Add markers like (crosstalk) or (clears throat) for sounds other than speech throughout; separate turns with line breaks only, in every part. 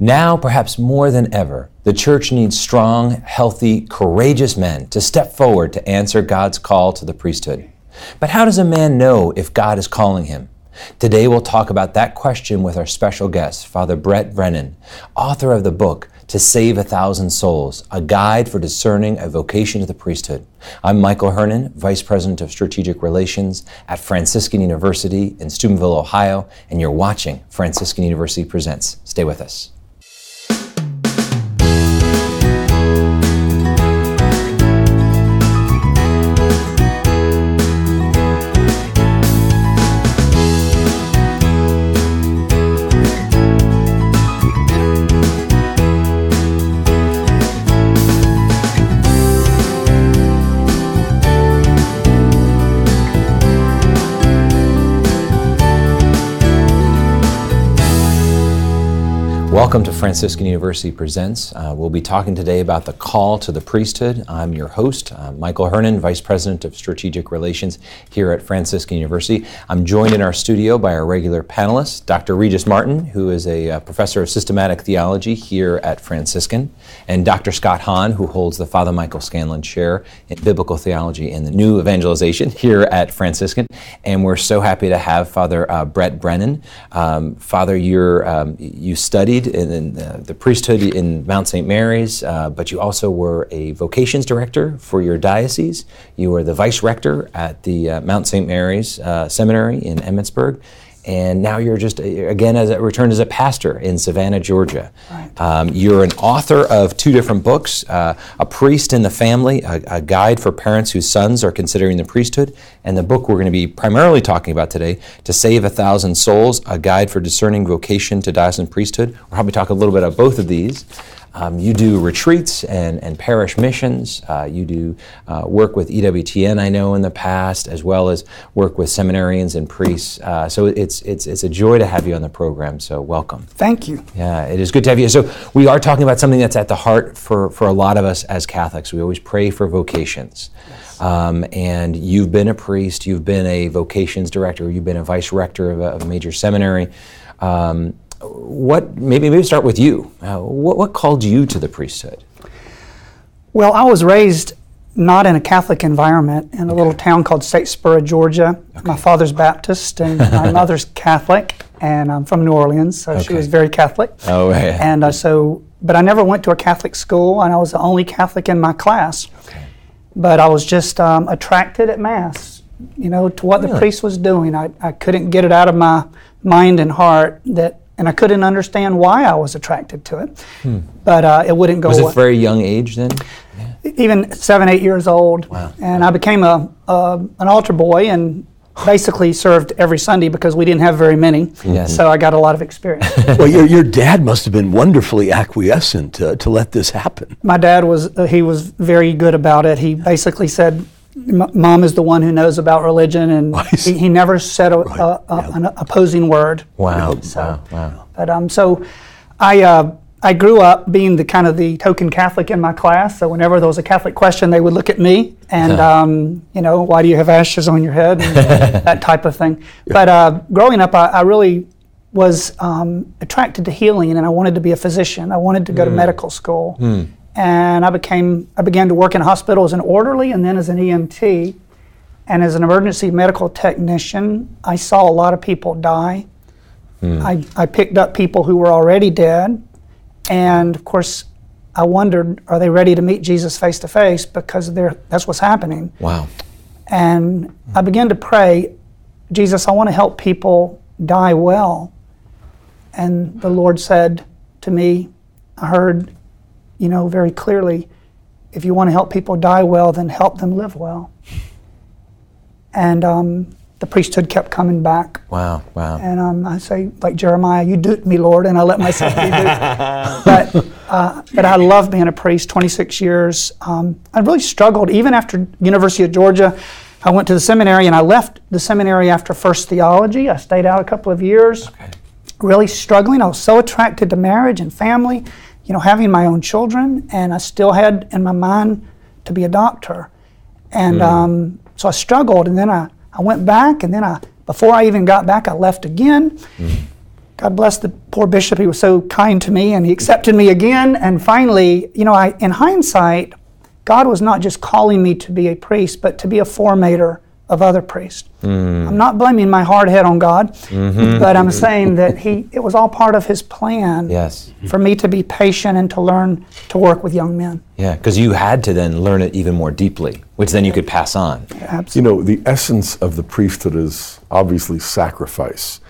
Now, perhaps more than ever, the church needs strong, healthy, courageous men to step forward to answer God's call to the priesthood. But how does a man know if God is calling him? Today we'll talk about that question with our special guest, Father Brett Brannen, author of the book To Save a Thousand Souls, a guide for discerning a vocation to the priesthood. I'm Michael Hernon, Vice President of Strategic Relations at Franciscan University in Steubenville, Ohio, and you're watching Franciscan University Presents. Stay with us. Welcome to Franciscan University Presents. Uh, we'll be talking today about the call to the priesthood. I'm your host, uh, Michael Hernon, Vice President of Strategic Relations here at Franciscan University. I'm joined in our studio by our regular panelists, Dr. Regis Martin, who is a uh, professor of systematic theology here at Franciscan, and Dr. Scott Hahn, who holds the Father Michael Scanlon Chair in Biblical Theology and the New Evangelization here at Franciscan. And we're so happy to have Father uh, Brett Brannen. Um, Father, you're, um, you studied in, uh, the priesthood in Mount St. Mary's, uh, but you also were a vocations director for your diocese. You were the vice rector at the uh, Mount St. Mary's uh, Seminary in Emmitsburg and now you're just again as a, returned as a pastor in Savannah, Georgia. Right. Um, you're an author of two different books: uh, "A Priest in the Family," a, a, guide for parents whose sons are considering the priesthood, and the book we're going to be primarily talking about today, "To Save a Thousand Souls: A Guide for Discerning Vocation to Diocesan Priesthood." We'll probably talk a little bit about both of these. Um, you do retreats and, and parish missions. Uh, you do uh, work with EWTN, I know, in the past, as well as work with seminarians and priests. Uh, so it's, it's, it's a joy to have you on the program. So welcome.
Thank you.
Yeah, it is good to have you. So we are talking about something that's at the heart for, for a lot of us as Catholics. We always pray for vocations. Yes. Um, and you've been a priest, you've been a vocations director, you've been a vice rector of a, of a major seminary. Um, what maybe maybe start with you. Uh, what, what called you to the priesthood?
Well, I was raised not in a Catholic environment in a okay. little town called Statesboro, Georgia. Okay. My father's Baptist and my (laughs) mother's Catholic, and I'm from New Orleans, so okay. she was very Catholic.
Oh, yeah.
And uh, so, but I never went to a Catholic school, and I was the only Catholic in my class. Okay. But I was just um, attracted at Mass, you know, to what really? the priest was doing. I, I couldn't get it out of my mind and heart that and I couldn't understand why I was attracted to it. Hmm. But uh, it wouldn't go.
Was it very young age then?
Yeah. Even seven, eight years old. Wow. And I became a, a an altar boy and basically served every Sunday because we didn't have very many. Yes. So I got a lot of experience. (laughs)
well, your, your dad must have been wonderfully acquiescent to, to let this happen.
My dad was, uh, he was very good about it. He basically said, mom is the one who knows about religion, and (laughs) he, he, never said a, right. a, a, yeah. an opposing word.
Wow! So, wow! wow.
But um, so I uh, I grew up being the kind of the token Catholic in my class. So whenever there was a Catholic question, they would look at me and um, you know, why do you have ashes on your head? And, (laughs) that type of thing. Yeah. But uh, growing up, I, I really was um, attracted to healing, and I wanted to be a physician. I wanted to go mm. to hmm. medical school. Mm and I became I began to work in a hospital as an orderly and then as an EMT. And as an emergency medical technician, I saw a lot of people die. Mm. I, I picked up people who were already dead. And of course, I wondered, are they ready to meet Jesus face to face? Because that's what's happening.
Wow.
And I began to pray, Jesus, I want to help people die well. And the Lord said to me, I heard, you know, very clearly if you want to help people die well, then help them live well. And um, the priesthood kept coming back.
Wow, wow.
And um, I say, like Jeremiah, you duped me, Lord, and I let myself be duped. (laughs) but, uh, but I love being a priest, 26 years. Um, I really struggled, even after University of Georgia. I went to the seminary and I left the seminary after first theology. I stayed out a couple of years, okay. really struggling. I was so attracted to marriage and family you know, having my own children, and I still had in my mind to be a doctor. And mm. um, so I struggled, and then I, I went back, and then I, before I even got back, I left again. Mm. God bless the poor bishop. He was so kind to me and he accepted me again. And finally, you know, I, in hindsight, God was not just calling me to be a priest, but to be a formator of other priests. Mm. I'm not blaming my hard head on God, mm-hmm. but I'm saying that he it was all part of his plan
yes.
for me to be patient and to learn to work with young men.
Yeah, because you had to then learn it even more deeply, which then you could pass on.
absolutely.
You know, the essence of the priesthood is obviously sacrifice,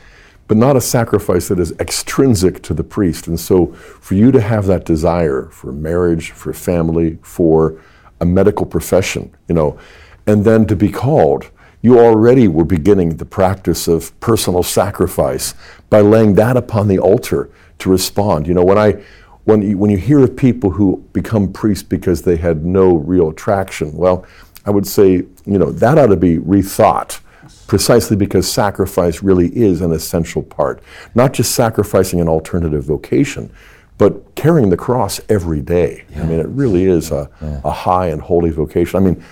but not a sacrifice that is extrinsic to the priest. And so for you to have that desire for marriage, for family, for a medical profession, you know, and then to be called. You already were beginning the practice of personal sacrifice by laying that upon the altar to respond. You know, when I when you, when you hear of people who become priests because they had no real attraction, well, I would say, you know, that ought to be rethought precisely because sacrifice really is an essential part. Not just sacrificing an alternative vocation, but carrying the cross every day. Yeah. I mean, it really is a, yeah. a high and holy vocation. I mean,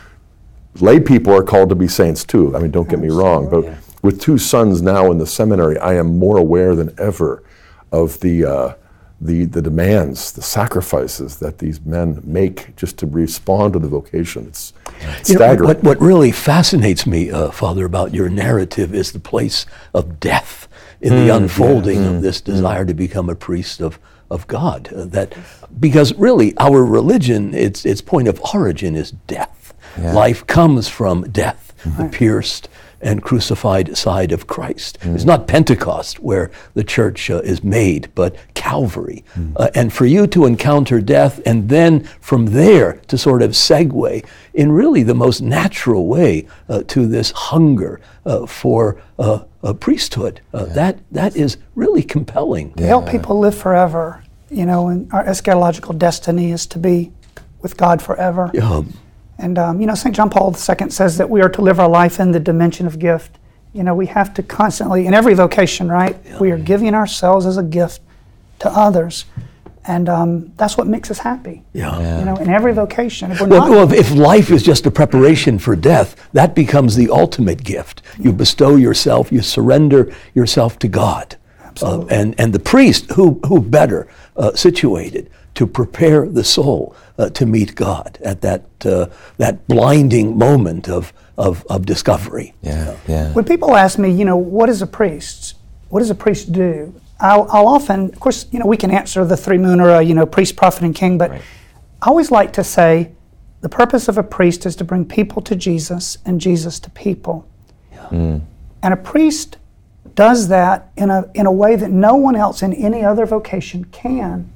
lay people are called to be saints too. I mean, don't get me wrong, but with two sons now in the seminary, I am more aware than ever of the uh, the the demands, the sacrifices that these men make just to respond to the vocation. It's, it's staggering.
Know, what, what really fascinates me, uh, Father, about your narrative is the place of death in mm, the unfolding yeah. of mm, this desire mm. to become a priest of of God. Uh, that because really our religion, its its point of origin is death. Yeah. Life comes from death, mm-hmm. the pierced and crucified side of Christ. Mm. It's not Pentecost where the church uh, is made, but Calvary. Mm. Uh, and for you to encounter death and then from there to sort of segue in really the most natural way uh, to this hunger uh, for uh, a priesthood, uh, yeah. that, that is really compelling.
To help people live forever, you know, and our eschatological destiny is to be with God forever.
Yeah.
And um, you know, St. John Paul II says that we are to live our life in the dimension of gift. You know, we have to constantly, in every vocation, right? We are giving ourselves as a gift to others. And um, that's what makes us happy.
Yeah. yeah.
You know, in every vocation.
If, well, well, if life is just a preparation for death, that becomes the ultimate gift. You bestow yourself, you surrender yourself to God.
Absolutely.
Uh, and, and the priest, who, who better uh, situated to prepare the soul uh, to meet God at that, uh, that blinding moment of, of, of discovery.
Yeah, yeah.
When people ask me, you know, what is a priest? What does a priest do? I'll, I'll often, of course, you know, we can answer the three munera, you know, priest, prophet, and king, but right. I always like to say the purpose of a priest is to bring people to Jesus and Jesus to people. Yeah. Mm. And a priest does that in a, in a way that no one else in any other vocation can.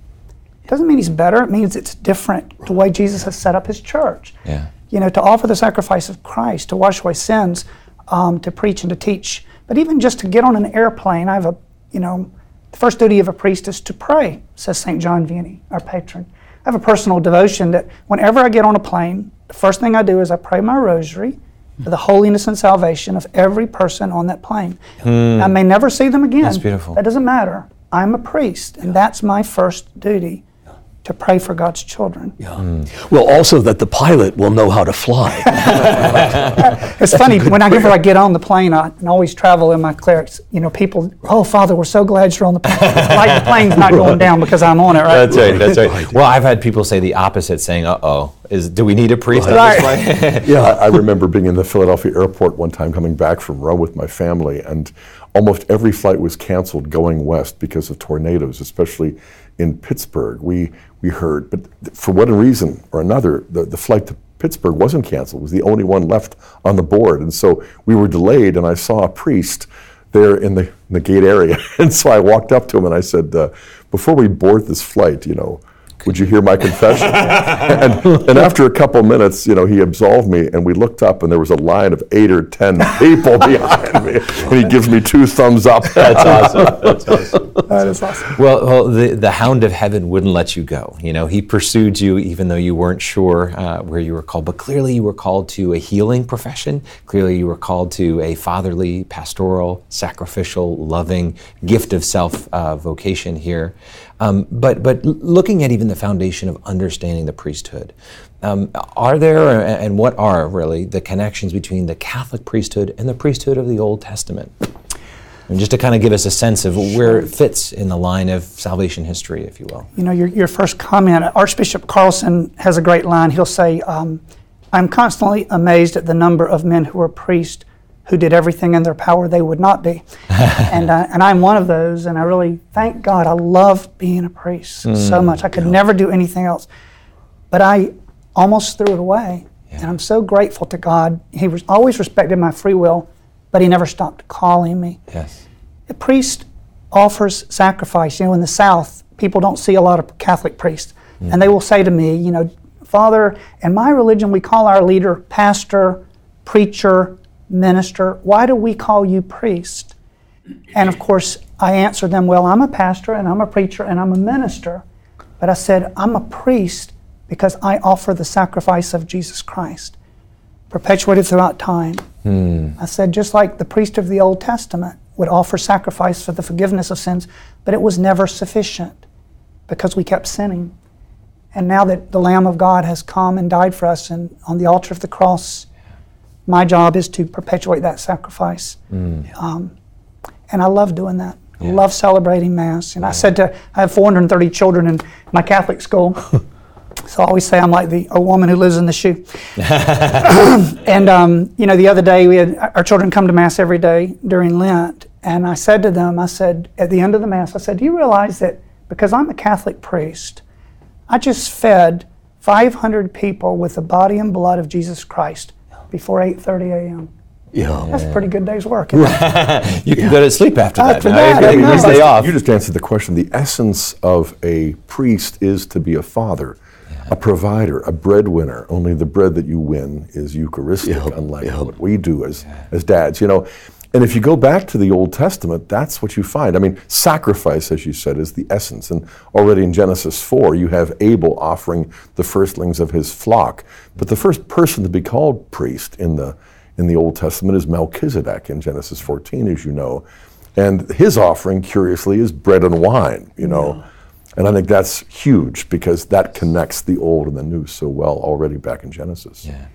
Doesn't mean he's better. It means it's different the way Jesus has set up his church.
Yeah.
You know, to offer the sacrifice of Christ, to wash away sins, um, to preach and to teach. But even just to get on an airplane, I have a, you know, the first duty of a priest is to pray, says St. John Vianney, our patron. I have a personal devotion that whenever I get on a plane, the first thing I do is I pray my rosary for the holiness and salvation of every person on that plane. Mm. I may never see them again.
That's beautiful.
That doesn't matter. I'm a priest, and that's my first duty to pray for God's children.
Yeah. Mm. Well, also that the pilot will know how to fly. (laughs)
it's funny whenever I get on the plane, I, and always travel in my clerics. You know, people, oh Father, we're so glad you're on the plane. It's like the plane's not going (laughs) down because I'm on it, right?
That's right. That's right. Well, I've had people say the opposite, saying, "Uh oh, is do we need a priest right. on this
plane?" (laughs) yeah, I, I remember being in the Philadelphia airport one time, coming back from Rome with my family, and almost every flight was canceled going west because of tornadoes, especially in Pittsburgh. We we heard, but for one reason or another, the, the flight to Pittsburgh wasn't canceled. It was the only one left on the board, and so we were delayed. And I saw a priest there in the, in the gate area, (laughs) and so I walked up to him and I said, uh, "Before we board this flight, you know." Would you hear my confession? (laughs) and, and, after a couple minutes, you know, he absolved me, and we looked up, and there was a line of eight or ten people (laughs) behind me, and he gives me two thumbs up. (laughs)
That's awesome. That's awesome.
That is awesome.
Well, well the, the hound of heaven wouldn't let you go. You know, he pursued you even though you weren't sure uh, where you were called, but clearly you were called to a healing profession. Clearly you were called to a fatherly, pastoral, sacrificial, loving, gift of self uh, vocation here. Um, but but looking at even the foundation of understanding the priesthood, um, are there and what are really the connections between the Catholic priesthood and the priesthood of the Old Testament? And just to kind of give us a sense of where it fits in the line of salvation history, if you will.
You know, your, your first comment, Archbishop Carlson has a great line. He'll say, um, I'm constantly amazed at the number of men who are priests who did everything in their power they would not be. (laughs) and, uh, and I'm one of those, and I really thank God. I love being a priest mm, so much. I could yeah. never do anything else. But I almost threw it away. Yeah. And I'm so grateful to God. He was always respected my free will, but He never stopped calling me.
Yes.
A priest offers sacrifice. You know, in the South, people don't see a lot of Catholic priests. Mm. And they will say to me, you know, Father, in my religion, we call our leader pastor, preacher, minister. Why do we call you priest? And of course, I answered them, Well, I'm a pastor and I'm a preacher and I'm a minister. But I said, I'm a priest because I offer the sacrifice of Jesus Christ, perpetuated throughout time. Hmm. I said, just like the priest of the Old Testament would offer sacrifice for the forgiveness of sins, but it was never sufficient because we kept sinning. And now that the Lamb of God has come and died for us and on the altar of the cross, my job is to perpetuate that sacrifice. Mm. Um, and I love doing that. Yeah. I love celebrating Mass. And yeah. I said to, I have 430 children in my Catholic school. (laughs) so I always say I'm like the a woman who lives in the shoe. (laughs) and, um, you know, the other day we had our children come to Mass every day during Lent. And I said to them, I said, at the end of the Mass, I said, do you realize that because I'm a Catholic priest, I just fed 500 people with the body and blood of Jesus Christ before 8:30 a.m.
Yeah.
That's a pretty good day's work. (laughs)
you can yeah. go to sleep after,
after
that.
that
you,
day off. you just answered the question. The essence of a priest is to be a father, yeah. a provider, a breadwinner. Only the bread that you win is Eucharistic, yep. unlike yep. what we do as, as dads. You know, and if you go back to the Old Testament, that's what you find. I mean, sacrifice, as you said, is the essence. And already in Genesis 4, you have Abel offering the firstlings of his flock. But the first person to be called priest in the, in the Old Testament is Melchizedek in Genesis 14, as you know. And his offering, curiously, is bread and wine, you know. Yeah. And I think that's huge because that connects the old and the new so well already back in Genesis.
Yeah.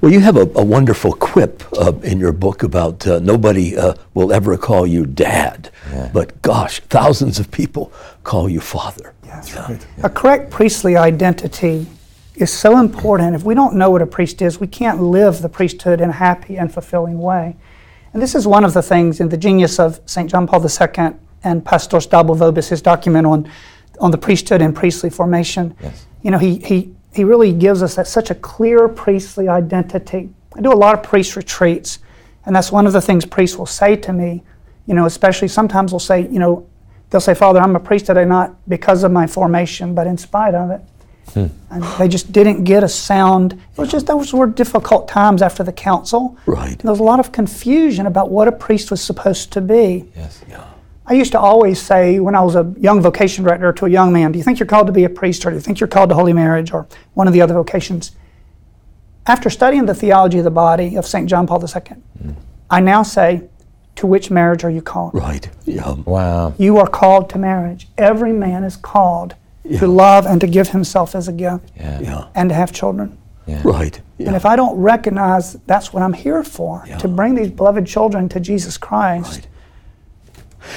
Well, you have a, a wonderful quip uh, in your book about uh, nobody uh, will ever call you dad, yeah. but gosh, thousands of people call you father.
Yes. Right. A correct priestly identity is so important. If we don't know what a priest is, we can't live the priesthood in a happy and fulfilling way. And this is one of the things in the genius of St. John Paul II and Pastores Dabo Vobis, his document on, on the priesthood and priestly formation. Yes. You know, he, he he really gives us that such a clear priestly identity. I do a lot of priest retreats, and that's one of the things priests will say to me. You know, especially sometimes they'll say, you know, they'll say, Father, I'm a priest today not because of my formation, but in spite of it. Hmm. And they just didn't get a sound. It was just those were difficult times after the council.
Right.
There was a lot of confusion about what a priest was supposed to be.
Yes. Yeah.
I used to always say when I was a young vocation director to a young man, Do you think you're called to be a priest or do you think you're called to holy marriage or one of the other vocations? After studying the theology of the body of St. John Paul II, mm. I now say, To which marriage are you called?
Right. Yeah.
Wow.
You are called to marriage. Every man is called yeah. to love and to give himself as a gift
yeah. Yeah.
and to have children.
Yeah. Right.
Yeah. And if I don't recognize that's what I'm here for, yeah. to bring these beloved children to Jesus Christ, right.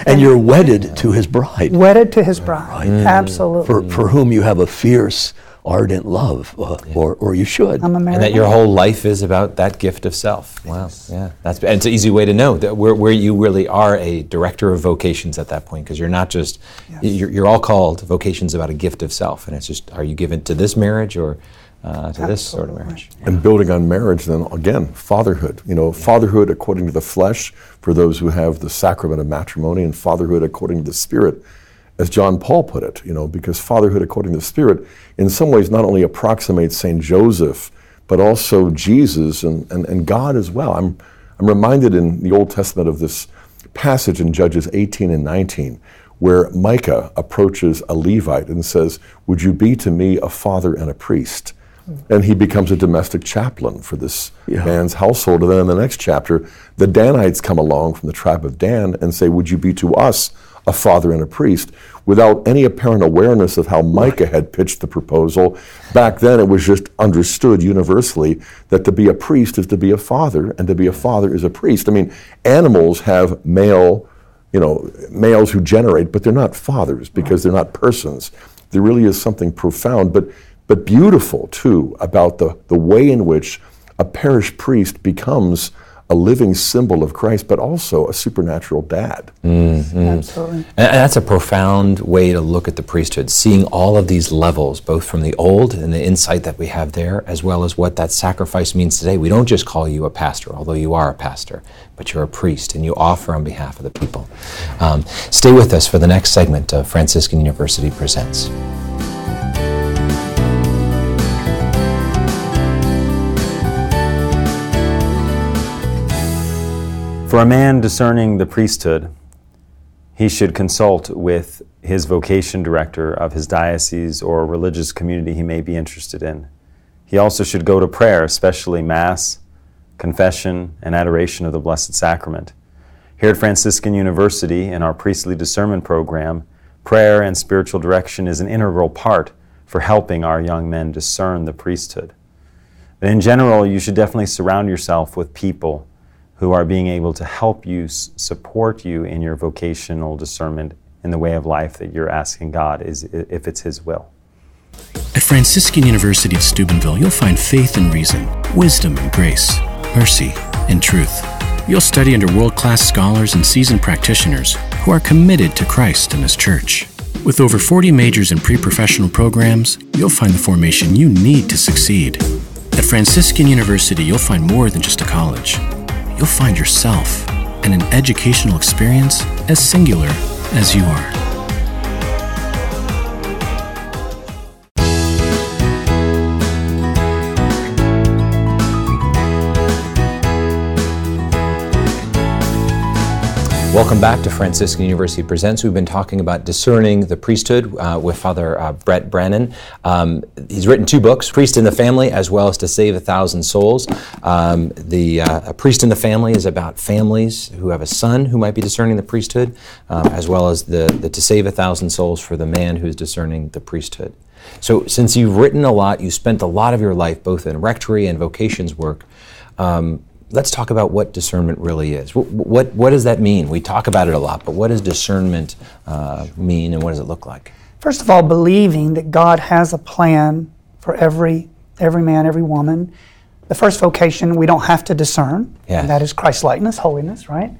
And you're wedded to his bride.
Wedded to his bride. Right. Mm. Absolutely.
For, for whom you have a fierce, ardent love, uh, yeah. or, or you should.
I'm a
and that your whole life is about that gift of self. Wow. Yes. Yeah. That's, and it's an easy way to know that where, where you really are a director of vocations at that point, because you're not just, yes. you're, you're all called vocations about a gift of self. And it's just, are you given to this marriage or uh, to this sort of marriage.
And building on marriage, then again, fatherhood. You know, fatherhood according to the flesh for those who have the sacrament of matrimony, and fatherhood according to the Spirit, as John Paul put it. You know, because fatherhood according to the Spirit, in some ways, not only approximates Saint Joseph, but also Jesus and, and, and God as well. I'm I'm reminded in the Old Testament of this passage in Judges 18 and 19 where Micah approaches a Levite and says, Would you be to me a father and a priest? And he becomes a domestic chaplain for this yeah. man's household. And then in the next chapter, the Danites come along from the tribe of Dan and say, Would you be to us a father and a priest? Without any apparent awareness of how Micah had pitched the proposal. Back then, it was just understood universally that to be a priest is to be a father, and to be a father is a priest. I mean, animals have male you know, males who generate, but they're not fathers because they're not persons. There really is something profound, but but beautiful too about the, the way in which a parish priest becomes a living symbol of Christ, but also a supernatural dad.
Absolutely.
And that's a profound way to look at the priesthood, seeing all of these levels, both from the old and the insight that we have there, as well as what that sacrifice means today. We don't just call you a pastor, although you are a pastor, but you're a priest and you offer on behalf of the people. Um, stay with us for the next segment of Franciscan University Presents.
For a man discerning the priesthood, he should consult with his vocation director of his diocese or religious community he may be interested in. He also should go to prayer, especially Mass, confession, and adoration of the Blessed Sacrament. Here at Franciscan University, in our priestly discernment program, prayer and spiritual direction is an integral part for helping our young men discern the priesthood. But in general, you should definitely surround yourself with people who are being able to help you support you in your vocational discernment in the way of life that you're asking God is if it's his will.
At Franciscan University of Steubenville, you'll find faith and reason, wisdom and grace, mercy and truth. You'll study under world class scholars and seasoned practitioners who are committed to Christ and His church. With over 40 majors and pre professional programs, you'll find the formation you need to succeed. At Franciscan University, you'll find more than just a college. You'll find yourself and an educational experience as singular as you are.
Welcome back to Franciscan University Presents. We've been talking about discerning the priesthood uh, with Father uh, Brett Brannen. Um, he's written two books, Priest in the Family, as well as To Save a Thousand Souls. Um, the uh, a Priest in the Family is about families who have a son who might be discerning the priesthood, um, as well as the, the To Save a Thousand Souls for the man who's discerning the priesthood. So, since you've written a lot, you spent a lot of your life both in rectory and vocations work. Um, let's talk about what discernment really is. What, what, what does that mean? We talk about it a lot, but what does discernment uh, mean and what does it look like?
First of all, believing that God has a plan for every every man, every woman. The first vocation we don't have to discern,
Yes.
and that is Christ likeness, holiness, right?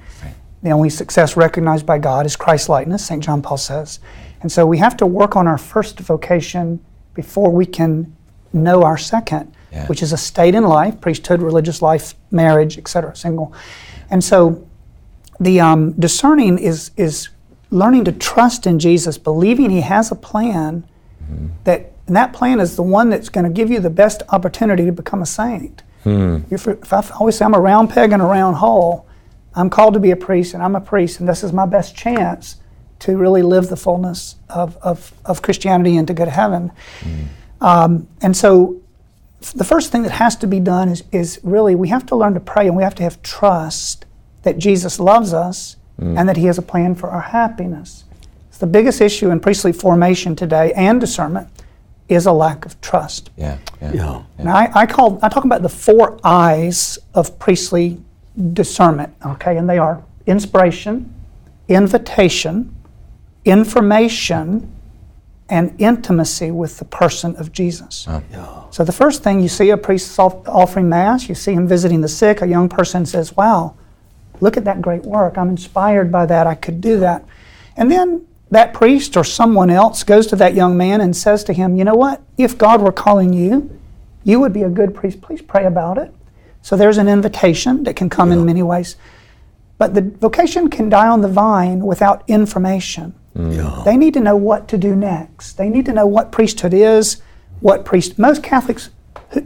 The only success recognized by God is Christ likeness, St. John Paul says. And so we have to work on our first vocation before we can know our second,
Yeah.
which is a state in life, priesthood, religious life, marriage, etc., single. And so the um, discerning is is learning to trust in Jesus, believing He has a plan that and that plan is the one that's going to give you the best opportunity to become a saint. If, if I always say I'm a round peg in a round hole, I'm called to be a priest, and I'm a priest, and this is my best chance to really live the fullness of, of, of Christianity and to go to heaven. Um, and so the first thing that has to be done is, is really we have to learn to pray and we have to have trust that Jesus loves us mm. and that He has a plan for our happiness. It's the biggest issue in priestly formation today and discernment is a lack of trust.
Yeah, yeah.
Yeah.
Now, I, I call I talk about the four eyes of priestly discernment. Okay, and they are inspiration, invitation, information, and intimacy with the person of Jesus. So the first thing you see a priest offering mass, you see him visiting the sick. A young person says, "Wow, look at that great work! I'm inspired by that. I could do that." And then that priest or someone else goes to that young man and says to him, "You know what? If God were calling you, you would be a good priest. Please pray about it." So there's an invitation that can come in many ways. But the vocation can die on the vine without information. They need to know what to do next. They need to know what priesthood is, what priest. Most Catholics,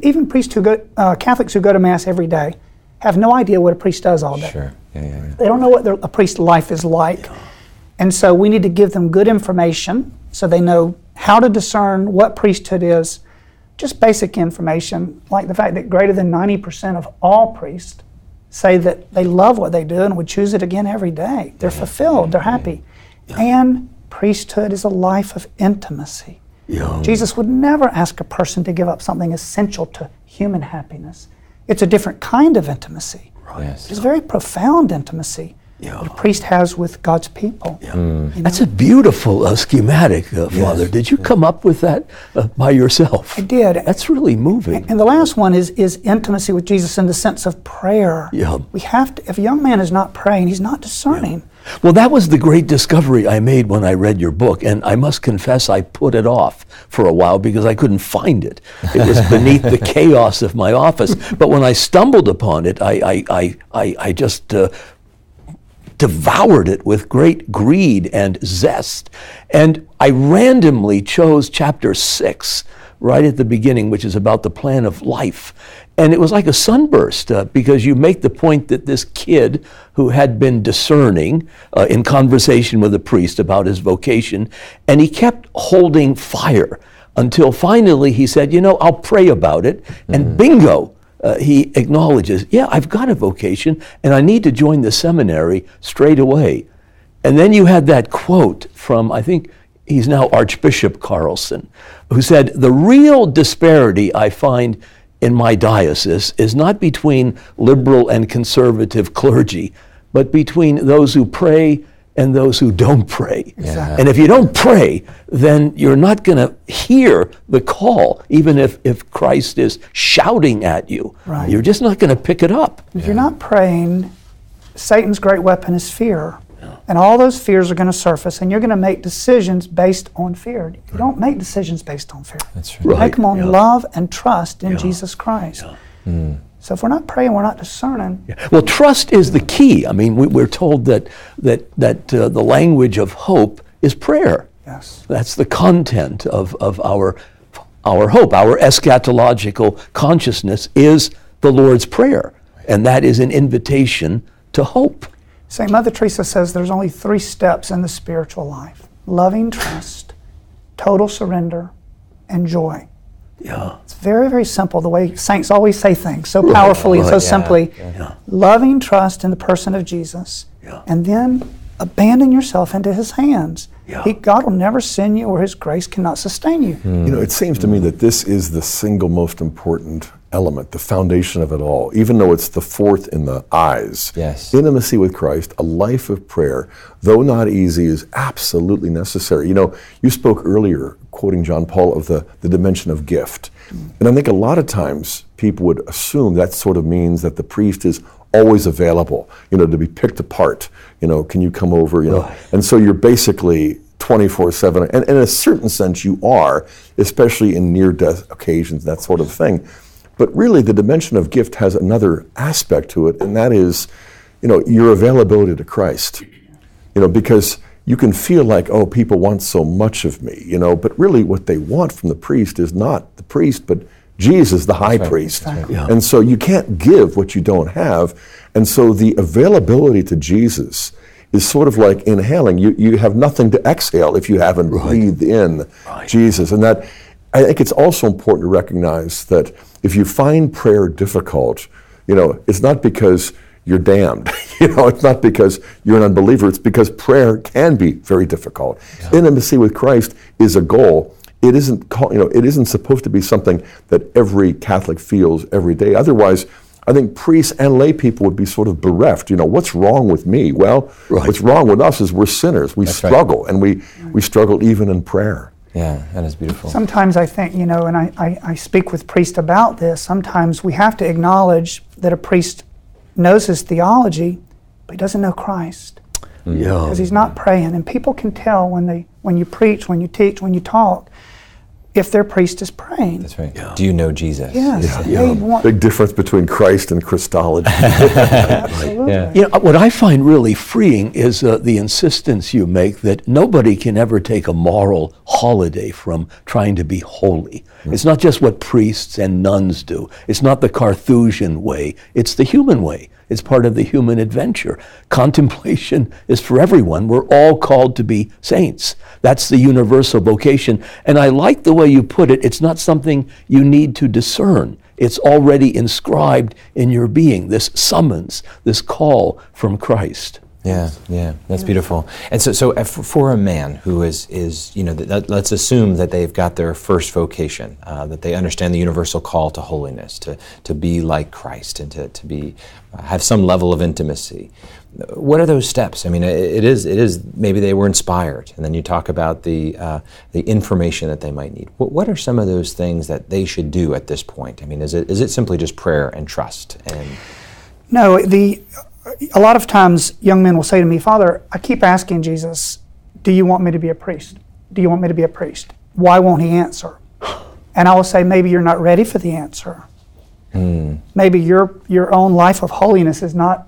even priests who go, uh, Catholics who go to mass every day, have no idea what a priest does all day.
Sure. Yeah, yeah, yeah.
They don't know what their, a priest's life is like. And so we need to give them good information so they know how to discern what priesthood is. Just basic information, like the fact that greater than 90% of all priests say that they love what they do and would choose it again every day. They're fulfilled, they're happy. And priesthood is a life of intimacy.
Yeah.
Jesus would never ask a person to give up something essential to human happiness. It's a different kind of intimacy.
Oh, yes.
It's very profound intimacy.
Yeah.
that a priest has with God's people.
Yeah.
You know?
That's a beautiful uh, schematic, uh, Father. Did you come up with that uh, by yourself?
I did.
That's really moving.
And the last one is is intimacy with Jesus in the sense of prayer.
Yeah.
We have to. If a young man is not praying, he's not discerning.
Well, that was the great discovery I made when I read your book, and I must confess I put it off for a while because I couldn't find it. It was (laughs) beneath the chaos of my office. But when I stumbled upon it, I, I, I, I, I just uh, devoured it with great greed and zest. And I randomly chose chapter six right at the beginning, which is about the plan of life. And it was like a sunburst uh, because you make the point that this kid who had been discerning uh, in conversation with a priest about his vocation, and he kept holding fire until finally he said, You know, I'll pray about it. And bingo, uh, he acknowledges, Yeah, I've got a vocation and I need to join the seminary straight away. And then you had that quote from, I think he's now Archbishop Carlson, who said, The real disparity I find in my diocese is not between liberal and conservative clergy, but between those who pray and those who don't pray. And if you don't pray, then you're not going to hear the call, even if, if Christ is shouting at you.
Right.
You're just not going to pick it up.
If you're not praying, Satan's great weapon is fear. And all those fears are going to surface, and you're going to make decisions based on fear. You don't make decisions based on fear.
That's
You
right.
make them on
yeah.
love and trust in Jesus Christ. Mm. So if we're not praying, we're not discerning.
Well, trust is the key. I mean, we, we're told that, that, that uh, the language of hope is prayer.
Yes.
That's the content of, of our, our hope. Our eschatological consciousness is the Lord's Prayer, and that is an invitation to hope.
St. Mother Teresa says there's only three steps in the spiritual life loving trust, total surrender, and joy.
Yeah.
It's very, very simple the way saints always say things so powerfully and so
yeah,
simply.
yeah.
Loving trust in the person of Jesus,
Yeah.
and then abandon yourself into his hands.
Yeah.
He, God will never send you, or his grace cannot sustain you.
You know, it seems to me that this is the single most important element, the foundation of it all, even though it's the fourth in the eyes.
Yes.
Intimacy with Christ, a life of prayer, though not easy, is absolutely necessary. You know, you spoke earlier, quoting John Paul, of the, the dimension of gift. And I think a lot of times people would assume that sort of means that the priest is always available, you know, to be picked apart. You know, can you come over? You know,
Right.
and so you're basically 24 7. And in a certain sense, you are, especially in near death occasions, that sort of thing. But really, the dimension of gift has another aspect to it, and that is, you know, your availability to Christ. You know, because you can feel like, oh, people want so much of me, you know, but really what they want from the priest is not the priest, but Jesus, the high priest.
Yeah.
And so you can't give what you don't have. And so the availability to Jesus is sort of like inhaling. You, you have nothing to exhale if you haven't breathed in Jesus. And that, I think it's also important to recognize that if you find prayer difficult, you know, it's not because you're damned. (laughs) you know, it's not because you're an unbeliever. It's because prayer can be very difficult. Intimacy with Christ is a goal. It isn't, call, you know, it isn't supposed to be something that every Catholic feels every day. Otherwise, I think priests and lay people would be sort of bereft. You know, what's wrong with me? Well,
Right.
what's wrong with us is we're sinners. We
right.
struggle, and we, we struggle even in prayer.
Yeah, that is beautiful.
Sometimes I think, you know, and I, I, I speak with priests about this, sometimes we have to acknowledge that a priest knows his theology, but he doesn't know Christ.
Yeah.
because he's not praying. And people can tell when they when you preach, when you teach, when you talk, if their priest is praying.
That's right. Do you know Jesus?
Yes,
Yeah.
they want
Big difference between Christ and Christology. (laughs)
absolutely.
Yeah.
You know, what I find really freeing is uh, the insistence you make that nobody can ever take a moral holiday from trying to be holy. Hmm. It's not just what priests and nuns do. It's not the Carthusian way. It's the human way. It's part of the human adventure. (laughs) Contemplation is for everyone. We're all called to be saints. That's the universal vocation. And I like the way you put it. It's not something you need to discern. It's already inscribed in your being, this summons, this call from Christ.
Yeah, yeah, that's beautiful. And so, so uh, for a man who is, is you know, th- that, let's assume that they've got their first vocation, uh, that they understand the universal call to holiness, to, to be like Christ, and to, to be uh, have some level of intimacy. What are those steps? I mean, it, it is it is maybe they were inspired, and then you talk about the uh, the information that they might need. What, what are some of those things that they should do at this point? I mean, is it is it simply just prayer and trust and
No, the a lot of times young men will say to me, Father, I keep asking Jesus, do you want me to be a priest? Do you want me to be a priest? Why won't he answer? And I will say, maybe you're not ready for the answer. Hmm. Maybe your your own life of holiness is not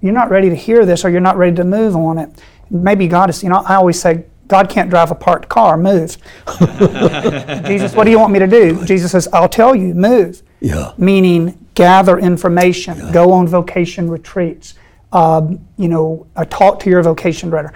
you're not ready to hear this or you're not ready to move on it. Maybe God is, you know, I always say, God can't drive a parked car, move. (laughs) Jesus, what do you want me to do? Jesus says, I'll tell you, move
Yeah.
meaning gather information, go on vocation retreats, um, you know, uh, talk to your vocation director.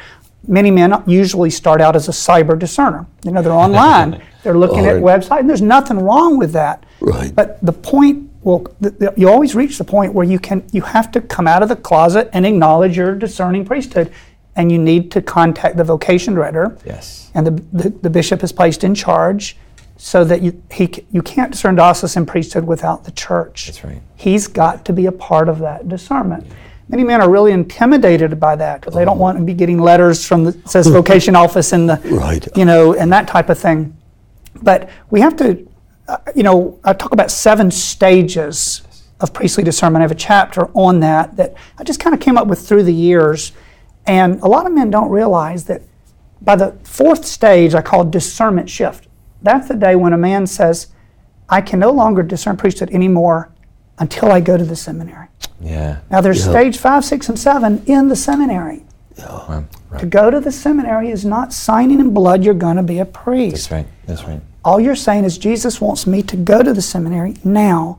Many men usually start out as a cyber discerner. You know, they're (laughs) online, they're looking at websites, and there's nothing wrong with that.
Right.
But the point, well, the, the, you always reach the point where you can, you have to come out of the closet and acknowledge your discerning priesthood, and you need to contact the vocation director
yes?
and the, the, the bishop is placed in charge so that you, he, you can't discern diocesan priesthood without the church.
That's right.
He's got to be a part of that discernment. Many men are really intimidated by that because they don't want to be getting letters from the says vocation (laughs) office and the
Right.
you know and that type of thing. But we have to, uh, you know, I talk about seven stages of priestly discernment. I have a chapter on that that I just kind of came up with through the years. And a lot of men don't realize that by the fourth stage, I call discernment shift. That's the day when a man says, I can no longer discern priesthood anymore until I go to the seminary.
Yeah.
Now, there's
Yeah.
stage five, six, and seven in the seminary.
Wow.
To go to the seminary is not signing in blood you're going to be a priest.
That's right. That's right.
All you're saying is Jesus wants me to go to the seminary now,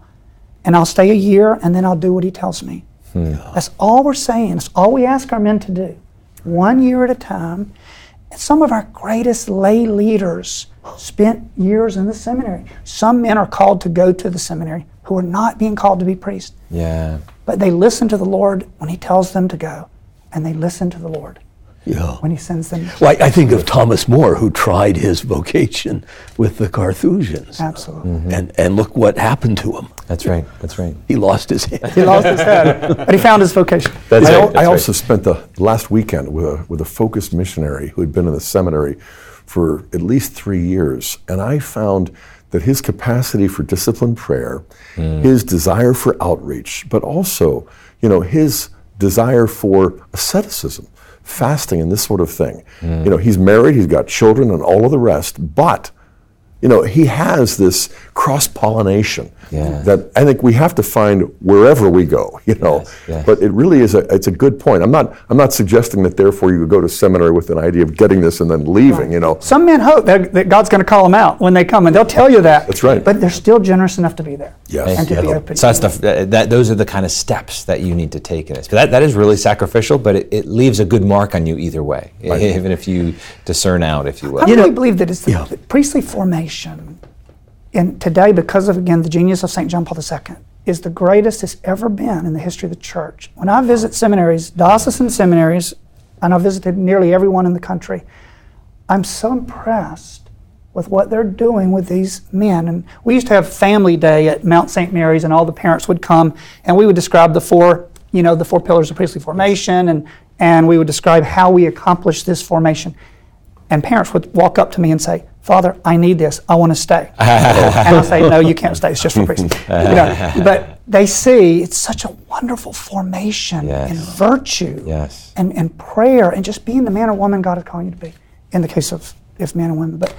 and I'll stay a year, and then I'll do what he tells me. Hmm. That's all we're saying. It's all we ask our men to do, one year at a time. And some of our greatest lay leaders spent years in the seminary. Some men are called to go to the seminary who are not being called to be priests,
Yeah.
but they listen to the Lord when he tells them to go, and they listen to the Lord
Yeah.
when he sends them.
Well, I I think of Thomas More, who tried his vocation with the Carthusians.
Absolutely. Mm-hmm.
And, and look what happened to him.
That's right. That's right.
He lost his head.
He lost his head, but he found his vocation.
That's
I,
right. That's
I
right.
also spent the last weekend with a, with a focused missionary who had been in the seminary for at least three years, and I found that his capacity for disciplined prayer, mm. his desire for outreach, but also, you know, his desire for asceticism, fasting, and this sort of thing. You know, he's married, he's got children, and all of the rest, but you know, he has this cross pollination
Yeah.
that I think we have to find wherever we go. (laughs) You know,
Yes, yes.
but it really is a it's a good point. I'm not I'm not suggesting that therefore you go to seminary with an idea of getting this and then leaving. You know,
Some men hope that, that God's going to call them out when they come, and they'll tell you that.
That's right.
But they're still generous enough to be there.
Yes.
And to be open.
So that's the that, that those are the kind of steps that you need to take in this. But that, that is really sacrificial, but it, it leaves a good mark on you either way, (laughs) even if you discern out, if you will.
I
You
really
know-
believe that it's the,
Yeah.
the priestly formation, and today, because of again the genius of St. John Paul II, is the greatest it's ever been in the history of the church. When I visit seminaries, diocesan seminaries, and I've visited nearly everyone in the country, I'm so impressed with what they're doing with these men. And we used to have family day at Mount St. Mary's, and all the parents would come, and we would describe the four, you know, the four pillars of priestly formation, and and we would describe how we accomplish this formation. And parents would walk up to me and say, "Father, I need this. I want to stay." and I say, "No, you can't stay. It's just for priests." You know, but they see it's such a wonderful formation
Yes.
in virtue
Yes.
and, and prayer and just being the man or woman God is calling you to be. In the case of if men and women, but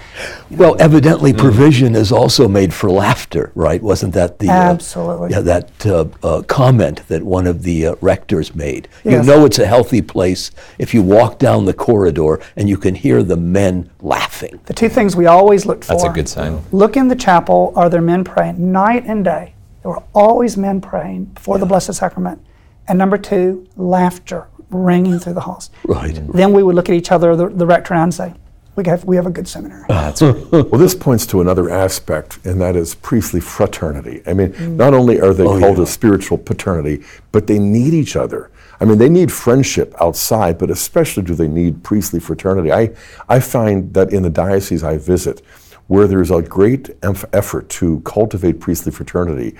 Well, evidently, provision is also made for laughter, right? Wasn't that the uh,
Absolutely.
yeah that uh, uh, comment that one of the uh, rectors made? You know, it's a healthy place if you walk down the corridor and you can hear the men laughing.
the two things we always looked for.
That's a good sign.
Look in the chapel. Are there men praying night and day? There were always men praying before the Blessed Sacrament. And number two, laughter ringing through the halls.
Right.
Then we would look at each other, the, the rector and I, and say, we have, we have a good seminary.
Ah, that's great. (laughs)
well, this points to another aspect, and that is priestly fraternity. I mean, mm. not only are they oh, called
yeah.
a spiritual paternity, but they need each other. I mean, they need friendship outside, but especially do they need priestly fraternity. I, I find that in the diocese I visit, where there's a great emph- effort to cultivate priestly fraternity,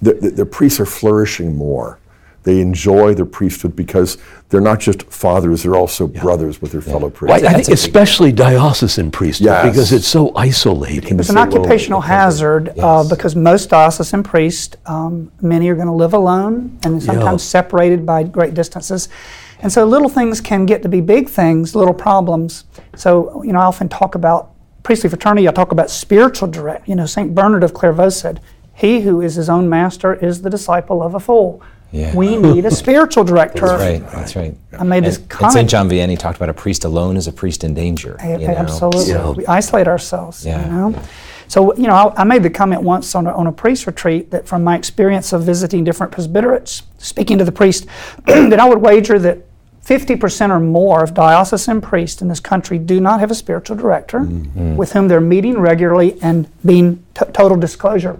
the, the, the priests are flourishing more. They enjoy their priesthood because they're not just fathers, they're also brothers with their fellow priests.
Right, I
That's
think especially diocesan priesthood
Yes.
because it's so isolating.
It's an
so lonely.
occupational hazard uh, because most diocesan priests, um, many are going to live alone and sometimes separated by great distances. And so little things can get to be big things, little problems. So, you know, I often talk about priestly fraternity, I talk about spiritual direct. You know, St. Bernard of Clairvaux said, He who is his own master is the disciple of a fool.
Yeah.
We need a (laughs) spiritual director.
That's right. That's right.
I made this
and, and
comment.
St. John Vianney talked about a priest alone is a priest in danger. You know?
Absolutely.
Yeah.
We isolate ourselves,
Yeah.
you know? So, you know, I, I made the comment once on a, on a priest retreat that from my experience of visiting different presbyterates, speaking to the priest, (clears throat) that I would wager that 50% or more of diocesan priests in this country do not have a spiritual director
Mm-hmm.
with whom they're meeting regularly and being t- total disclosure.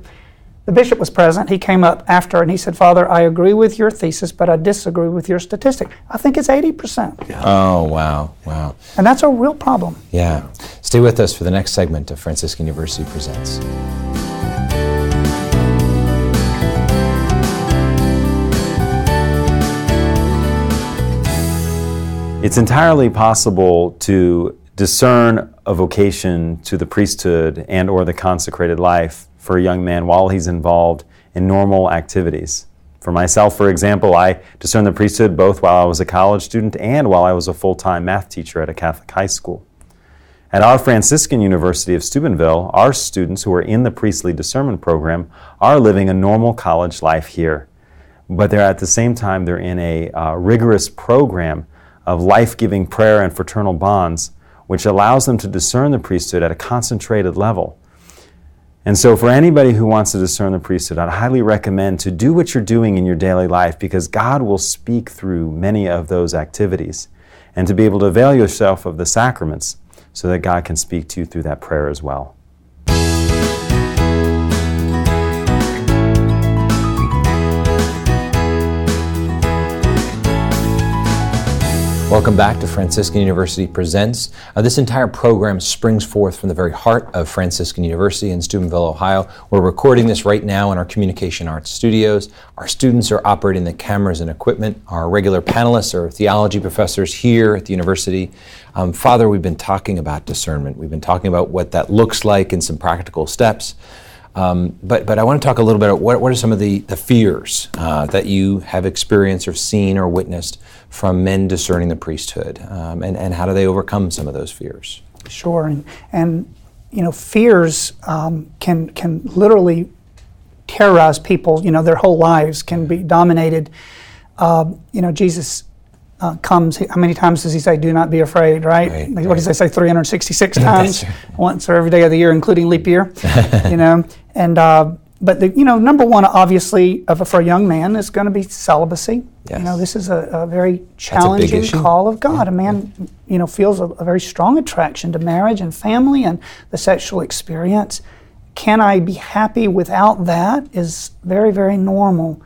The bishop was present. He came up after and he said, Father, I agree with your thesis, but I disagree with your statistic. I think it's 80%.
Oh, wow. Wow.
And that's a real problem.
Yeah. Stay with us for the next segment of Franciscan University Presents.
It's entirely possible to discern a vocation to the priesthood and or the consecrated life for a young man while he's involved in normal activities. For myself, for example, I discerned the priesthood both while I was a college student and while I was a full-time math teacher at a Catholic high school. At our Franciscan University of Steubenville, our students who are in the priestly discernment program are living a normal college life here. But they're at the same time, they're in a uh, rigorous program of life giving prayer and fraternal bonds, which allows them to discern the priesthood at a concentrated level. And so, for anybody who wants to discern the priesthood, I'd highly recommend to do what you're doing in your daily life because God will speak through many of those activities and to be able to avail yourself of the sacraments so that God can speak to you through that prayer as well.
Welcome back to Franciscan University Presents. Uh, this entire program springs forth from the very heart of Franciscan University in Steubenville, Ohio. We're recording this right now in our Communication Arts studios. Our students are operating the cameras and equipment. Our regular panelists are theology professors here at the university. Um, Father, we've been talking about discernment. We've been talking about what that looks like and some practical steps. Um, but, but I want to talk a little bit about what, what are some of the, the fears uh, that you have experienced or seen or witnessed from men discerning the priesthood, um, and, and how do they overcome some of those fears?
Sure, and, and you know, fears um, can can literally terrorize people. You know, their whole lives can be dominated. Um, you know, Jesus uh, comes. How many times does he say, "Do not be afraid"? Right?
Right,
what
right.
does he say? Three hundred sixty-six (laughs) times,
That's
once or every day of the year, including leap year. (laughs) you know, and uh, but the, you know, number one, obviously, of, for a young man, is going to be celibacy.
Yes.
You know, this is a, a very challenging
issue.
call of God. A man, you know, feels a, a very strong attraction to marriage and family and the sexual experience. Can I be happy without that? Is very, very normal.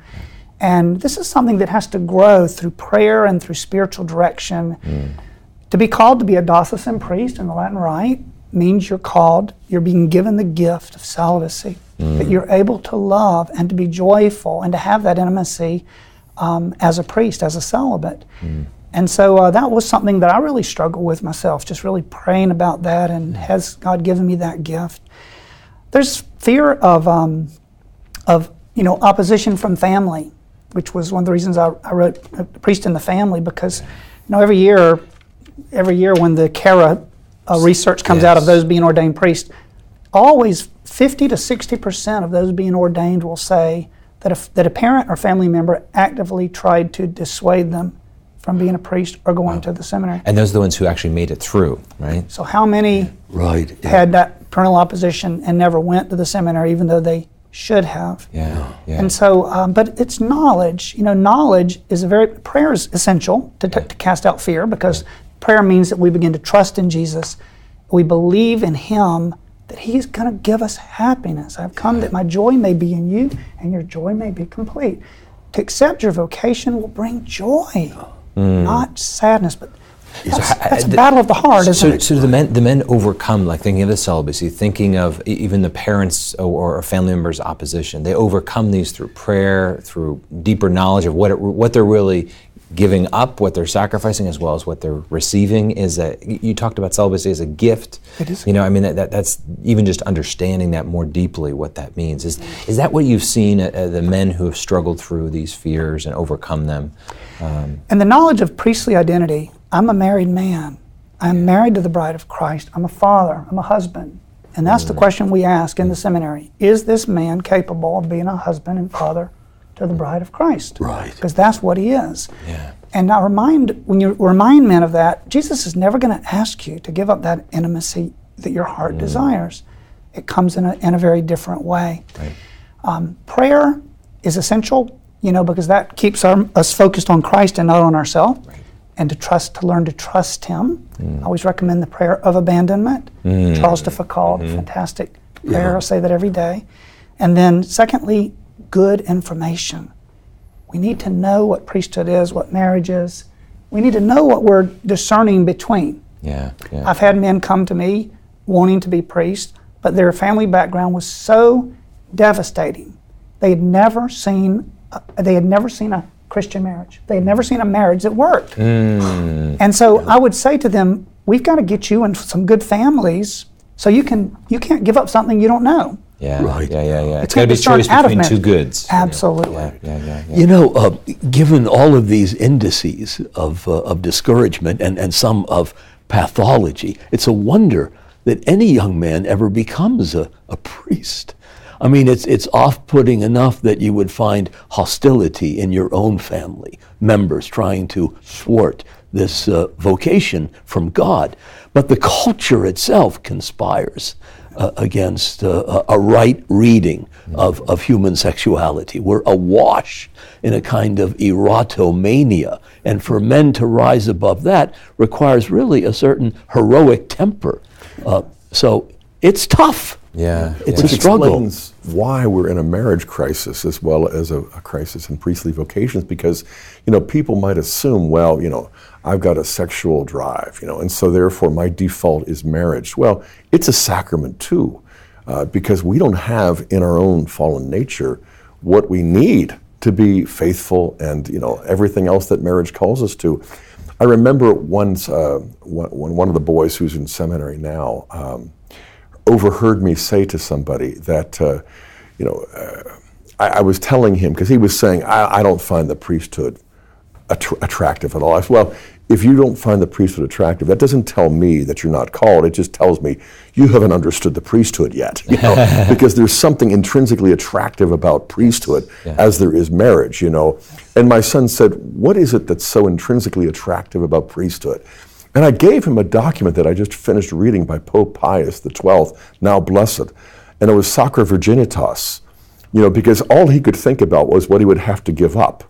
And this is something that has to grow through prayer and through spiritual direction. To be called to be a diocesan priest in the Latin Rite means you're called, you're being given the gift of celibacy, that you're able to love and to be joyful and to have that intimacy um, as a priest, as a celibate. And so uh, that was something that I really struggled with myself, just really praying about that and has God given me that gift? There's fear of, um, of you know, opposition from family, which was one of the reasons I, I wrote a Priest in the Family because, you know, every year, every year when the CARA uh, research comes out of those being ordained priests, always 50 to 60 percent of those being ordained will say that if, that a parent or family member actively tried to dissuade them from being a priest or going to the seminary.
And those are the ones who actually made it through, right?
So how many
Right. yeah.
had that parental opposition and never went to the seminary, even though they should have?
Yeah, yeah.
And so, um, but it's knowledge. You know, knowledge is a very prayer is essential to, t- to cast out fear because prayer means that we begin to trust in Jesus. We believe in Him that He's going to give us happiness. I've come that my joy may be in you and your joy may be complete. To accept your vocation will bring joy, hmm. not sadness. But That's, that's uh, a battle of the heart, isn't
So,
it?
so do the men, the men overcome, like thinking of the celibacy, thinking of even the parents or, or family members' opposition. They overcome these through prayer, through deeper knowledge of what it, what they're really giving up, what they're sacrificing, as well as what they're receiving. Is that you talked about celibacy as a gift?
It is.
You know, I mean, that, that, that's even just understanding that more deeply, what that means. Is is that what you've seen uh, uh, the men who have struggled through these fears and overcome them?
And the knowledge of priestly identity I'm a married man. I'm married to the bride of Christ. I'm a father. I'm a husband. And that's the question we ask in the seminary Is this man capable of being a husband and father to the bride of Christ?
Right.
Because that's what he is.
Yeah.
And I remind, when you remind men of that, Jesus is never going to ask you to give up that intimacy that your heart mm. desires. It comes in a, in a very different way. Um, prayer is essential, you know, because that keeps our, us focused on Christ and not on ourselves. Right. And to trust, to learn to trust Him. Mm. I always recommend the prayer of abandonment. Mm. Charles de Foucault, mm-hmm. fantastic prayer. I say that every day. And then, secondly, good information. We need to know what priesthood is, what marriage is. We need to know what we're discerning between.
Yeah. Yeah.
I've had men come to me wanting to be priests, but their family background was so devastating. They had never seen uh, they had never seen a Christian marriage. They had never seen a marriage that worked. And so I would say to them, we've got to get you in some good families so you can you can't give up something you don't know.
Yeah,
Right.
yeah, yeah, yeah. It's got to be
started
choice between two goods.
Absolutely.
Yeah, yeah, yeah. yeah.
You know, uh, given all of these indices of, uh, of discouragement and, and some of pathology, it's a wonder that any young man ever becomes a, a priest. I mean, it's, it's off putting enough that you would find hostility in your own family, members trying to thwart this uh, vocation from God. But the culture itself conspires uh, against uh, a right reading of, of human sexuality. We're awash in a kind of erotomania. And for men to rise above that requires really a certain heroic temper. Uh, so it's tough.
Yeah,
It's
yeah.
a struggle.
explains why we're in a marriage crisis as well as a, a crisis in priestly vocations because you know people might assume well you know i've got a sexual drive you know and so therefore my default is marriage well it's a sacrament too uh, because we don't have in our own fallen nature what we need to be faithful and you know everything else that marriage calls us to i remember once uh, when, one of the boys who's in seminary now um, overheard me say to somebody that, uh, you know, uh, I, I was telling him, because he was saying, I, I don't find the priesthood attr attractive at all. I said, well, if you don't find the priesthood attractive, that doesn't tell me that you're not called. It just tells me you haven't understood the priesthood yet. You know? (laughs) because there's something intrinsically attractive about priesthood as there is marriage, you know. And my son said, What is it that's so intrinsically attractive about priesthood? And I gave him a document that I just finished reading by Pope Pius XII, now blessed. And it was Sacra Virginitas, you know, because all he could think about was what he would have to give up,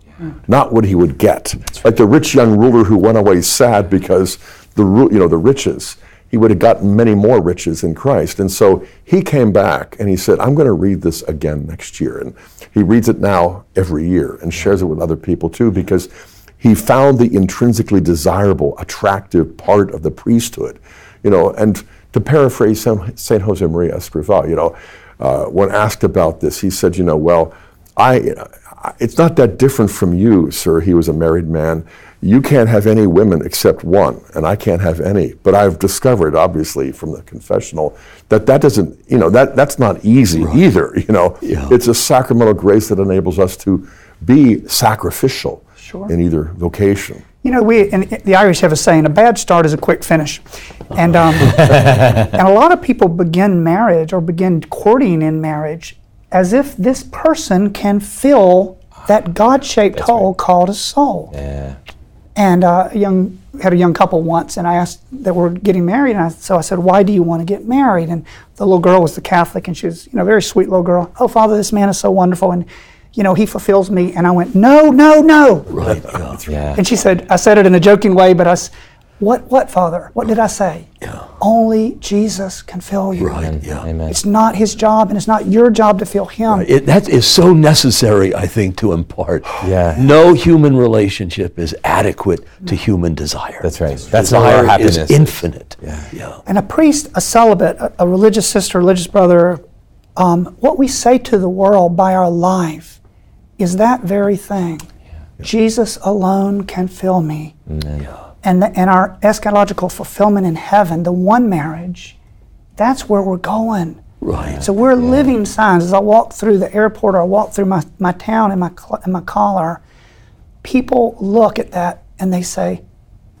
not what he would get. Like the rich young ruler who went away sad because the, ru- you know, the riches, he would have gotten many more riches in Christ. And so he came back and he said, I'm going to read this again next year. And he reads it now every year and shares it with other people too because he found the intrinsically desirable, attractive part of the priesthood. You know, and to paraphrase Saint Jose Maria Escrivá, you know, uh, when asked about this, he said, you know, well, I, it's not that different from you, sir. He was a married man. You can't have any women except one, and I can't have any. But I've discovered, obviously, from the confessional, that that doesn't, you know, that that's not easy either. (laughs) You know,
Yeah.
it's a sacramental grace that enables us to be sacrificial
Sure.
in either vocation.
You know, we and the Irish have a saying: "A bad start is a quick finish," and um, (laughs) and a lot of people begin marriage or begin courting in marriage as if this person can fill that God-shaped hole called a soul.
Yeah.
And uh, a young had a young couple once, and I asked that were getting married, and I, so I said, "Why do you want to get married?" And the little girl was the Catholic, and she was, you know, a very sweet little girl. Oh, Father, this man is so wonderful, and you know, he fulfills me. And I went, "No, no, no!"
Right. Yeah.
Yeah.
And she said, I said it in a joking way, but I, What, what, Father? What did I say?
Yeah.
Only Jesus can fill you.
Right. Yeah.
Amen.
It's not his job and it's not your job to fill him.
It, that is so necessary, I think, to impart. (sighs)
Yeah.
No human relationship is adequate to human desire.
That's right. That's the higher
Desire
happiness.
is infinite.
Yeah.
Yeah.
And a priest, a celibate, a, a religious sister, religious brother, um, what we say to the world by our life is that very thing. Yeah. Jesus alone can fill me. And, the, and our eschatological fulfillment in heaven, the one marriage, that's where we're going.
Right.
So we're living signs. As I walk through the airport or I walk through my, my town in my, in my collar, people look at that and they say,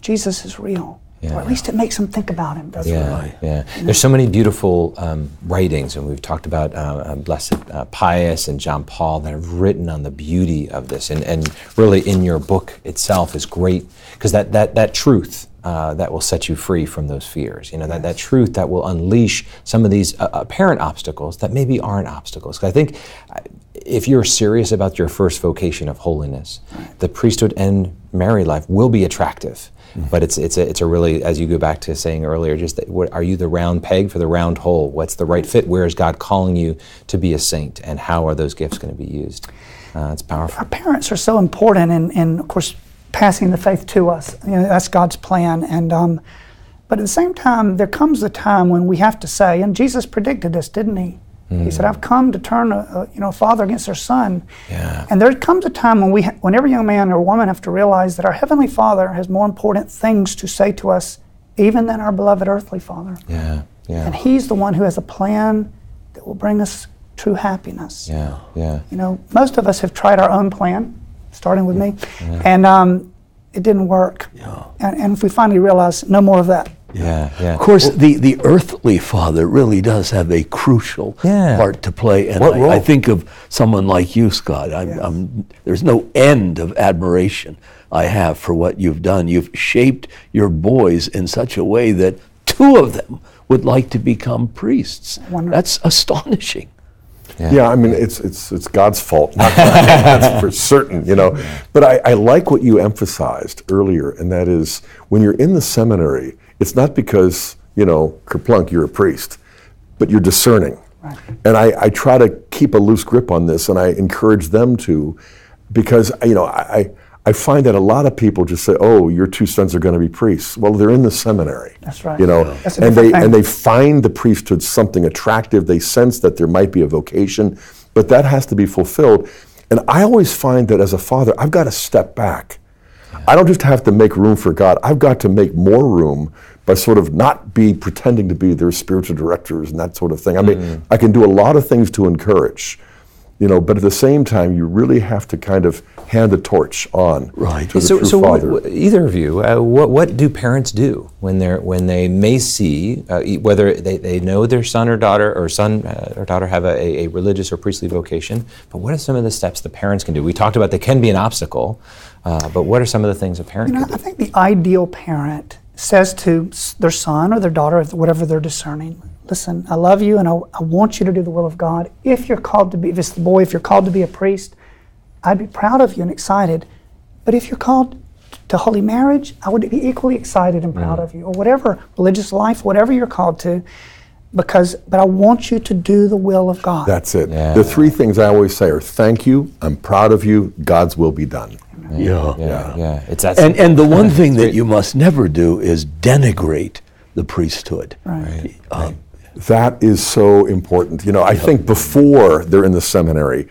Jesus is real. Or at least it makes them think about him, doesn't
Yeah,
it?
yeah. There's so many beautiful um, writings, and we've talked about uh, uh, Blessed uh, Pius and John Paul that have written on the beauty of this, and, and really in your book itself is great because that that that truth. Uh, that will set you free from those fears. You know that, that truth that will unleash some of these uh, apparent obstacles that maybe aren't obstacles. 'Cause I think uh, if you're serious about your first vocation of holiness, the priesthood and married life will be attractive. But it's it's a, it's a really as you go back to saying earlier, just that, what, are you the round peg for the round hole? What's the right fit? Where is God calling you to be a saint, and how are those gifts going to be used? Uh, it's powerful.
Our parents are so important in, in, of course, passing the faith to us. You know, that's God's plan. And um, but at the same time, there comes a time when we have to say, and Jesus predicted this, didn't he? He said, mm. "I've come to turn a, a you know father against their son."
Yeah.
And there comes a time when we, ha- when every young man or woman have to realize that our heavenly Father has more important things to say to us, even than our beloved earthly Father.
Yeah, yeah,
And He's the one who has a plan that will bring us true happiness.
yeah, yeah.
You know, most of us have tried our own plan, starting with me, and um, it didn't work. Yeah. And, and if we finally realize, no more of that.
Yeah, yeah.
Of course, the, the earthly father really does have a crucial
Yeah.
part to play. And
What
I,
role?
I think of someone like you, Scott. I'm, I'm, there's no end of admiration I have for what you've done. You've shaped your boys in such a way that two of them would like to become priests.
Wonderful.
That's astonishing.
Yeah, I mean, it's it's it's God's fault, not mine, (laughs) that's for certain, you know. But I, I like what you emphasized earlier, and that is when you're in the seminary, it's not because you know kerplunk you're a priest, but you're discerning. Right. And I, I try to keep a loose grip on this, and I encourage them to, because you know I. I find that a lot of people just say, "Oh, your two sons are going to be priests." Well, they're in the seminary.
That's right.
You know,
That's a
and they
different
and they find the priesthood something attractive. They sense that there might be a vocation, but that has to be fulfilled. And I always find that as a father, I've got to step back. I don't just have to make room for God. I've got to make more room by sort of not be pretending to be their spiritual directors and that sort of thing. I mean, I can do a lot of things to encourage, you know, but at the same time, you really have to kind of hand the torch on
Right.
to the
so,
true
so
father.
either of you, uh, what, what do parents do when they're when they may see uh, whether they, they know their son or daughter or son uh, or daughter have a, a religious or priestly vocation? But what are some of the steps the parents can do? We talked about they can be an obstacle, uh, but what are some of the things a parent
You know,
can
I
do?
think the ideal parent says to their son or their daughter, whatever they're discerning, listen, I love you and I, I want you to do the will of God. If you're called to be, if it's the boy, if you're called to be a priest, I'd be proud of you and excited. But if you're called to holy marriage, I would be equally excited and
Mm.
proud of you, or whatever, religious life, whatever you're called to, because, but I want you to do the will of God.
That's it.
Yeah.
The three things I always say are thank you, I'm proud of you, God's will be done.
Yeah.
Yeah, yeah. It's that
And, and the one thing that (laughs) you must never do is denigrate the priesthood.
Right.
Um,
That is so important. You know, I think before they're in the seminary,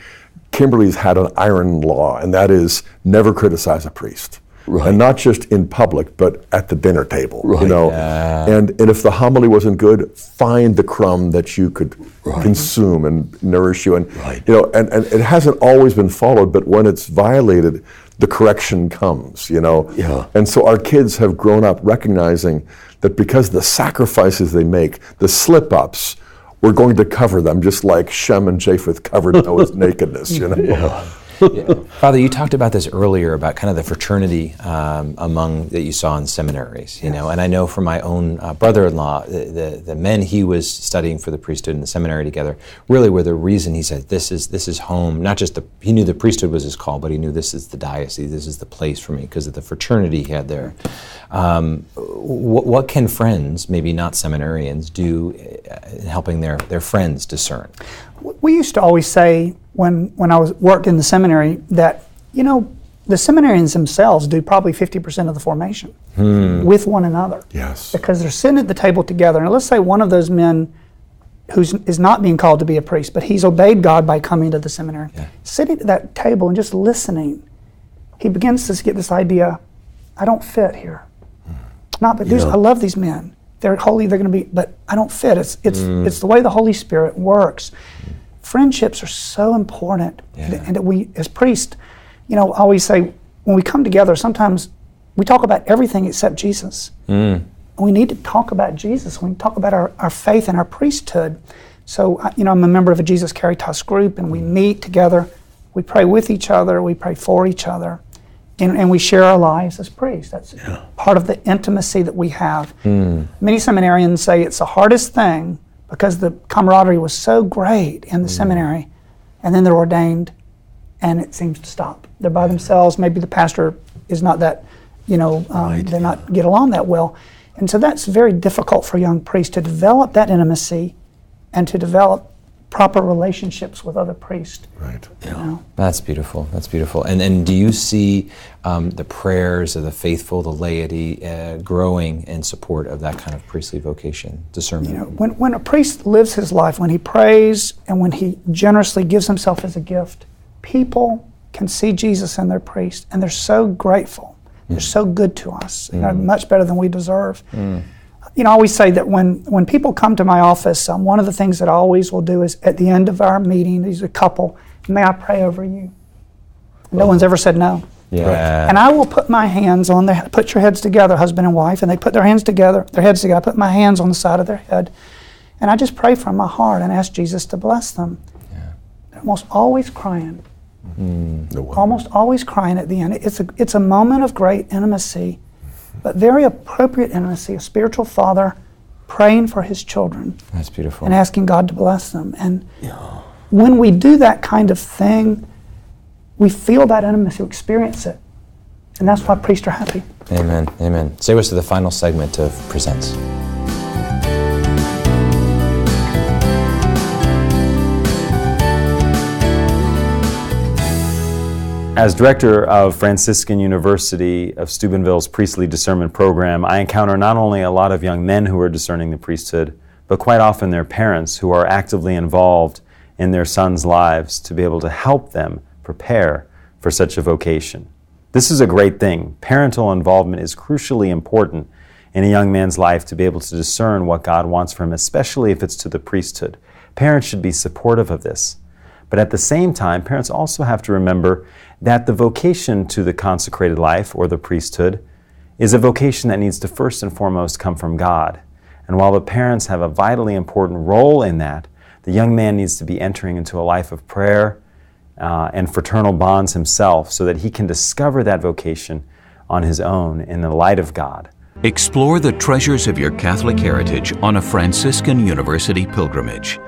Kimberly's had an iron law, and that is never criticize a priest.
Right.
And not just in public, but at the dinner table. You
Right.
know, and and if the homily wasn't good, find the crumb that you could consume and nourish you. And
Right.
you know, and, and it hasn't always been followed, but when it's violated, the correction comes. You know,
Yeah.
and so our kids have grown up recognizing that because the sacrifices they make, the slip ups, we're going to cover them just like Shem and Japheth covered Noah's (laughs) nakedness, you know?
Father, you talked about this earlier about kind of the fraternity um, among that you saw in seminaries, you yes. know, and I know from my own uh, brother-in-law, the, the, the men he was studying for the priesthood in the seminary together really were the reason he said this is this is home. Not just the he knew the priesthood was his call, but he knew this is the diocese, this is the place for me because of the fraternity he had there. Um, what, what can friends, maybe not seminarians, do uh, in helping their their friends discern?
We used to always say when when I was worked in the seminary that you know the seminarians themselves do probably 50% of the formation hmm. with one another.
Yes.
Because they're sitting at the table together. And let's say one of those men who is not being called to be a priest, but he's obeyed God by coming to the seminary, yeah. sitting at that table and just listening, he begins to get this idea I don't fit here. Hmm. Not, but. I love these men. They're holy, they're going to be, but I don't fit. It's, it's, mm. it's the way the Holy Spirit works friendships are so important. Yeah. And that we, as priests, you know, always say when we come together, sometimes we talk about everything except Jesus. Mm. We need to talk about Jesus. We talk about our, our faith and our priesthood. So, you know, I'm a member of a Jesus Caritas group, and we meet together. We pray with each other. We pray for each other. And, and we share our lives as priests. That's yeah. part of the intimacy that we have. Mm. Many seminarians say it's the hardest thing because the camaraderie was so great in the mm. seminary, and then they're ordained, and it seems to stop. They're by themselves. Maybe the pastor is not that, you know, um, right. they're not get along that well, and so that's very difficult for young priests to develop that intimacy, and to develop proper relationships with other priests.
Right.
Yeah. You know? That's beautiful. That's beautiful. And and do you see um, the prayers of the faithful, the laity, uh, growing in support of that kind of priestly vocation, discernment?
You know, when when a priest lives his life, when he prays, and when he generously gives himself as a gift, people can see Jesus in their priest, and they're so grateful. Mm. They're so good to us. Mm. You know, mm. much better than we deserve. Mm you know, I always say that when, when people come to my office, um, one of the things that I always will do is at the end of our meeting, these are a couple, may I pray over you? No one's ever said no.
Yeah.
And I will put my hands on their, put your heads together, husband and wife, and they put their hands together, their heads together. I put my hands on the side of their head, and I just pray from my heart and ask Jesus to bless them. Yeah. almost always crying. Mm. Almost always crying at the end. It's a, it's a moment of great intimacy but very appropriate intimacy, a spiritual father praying for his children.
That's beautiful.
And asking God to bless them. And yeah. when we do that kind of thing, we feel that intimacy, we experience it. And that's why priests are happy.
Amen. Amen. Say us to the final segment of Presents.
As director of Franciscan University of Steubenville's priestly discernment program, I encounter not only a lot of young men who are discerning the priesthood, but quite often their parents who are actively involved in their sons' lives to be able to help them prepare for such a vocation. This is a great thing. Parental involvement is crucially important in a young man's life to be able to discern what God wants for him, especially if it's to the priesthood. Parents should be supportive of this. But at the same time, parents also have to remember that the vocation to the consecrated life or the priesthood is a vocation that needs to first and foremost come from God. And while the parents have a vitally important role in that, the young man needs to be entering into a life of prayer uh, and fraternal bonds himself so that he can discover that vocation on his own in the light of God.
Explore the treasures of your Catholic heritage on a Franciscan University pilgrimage.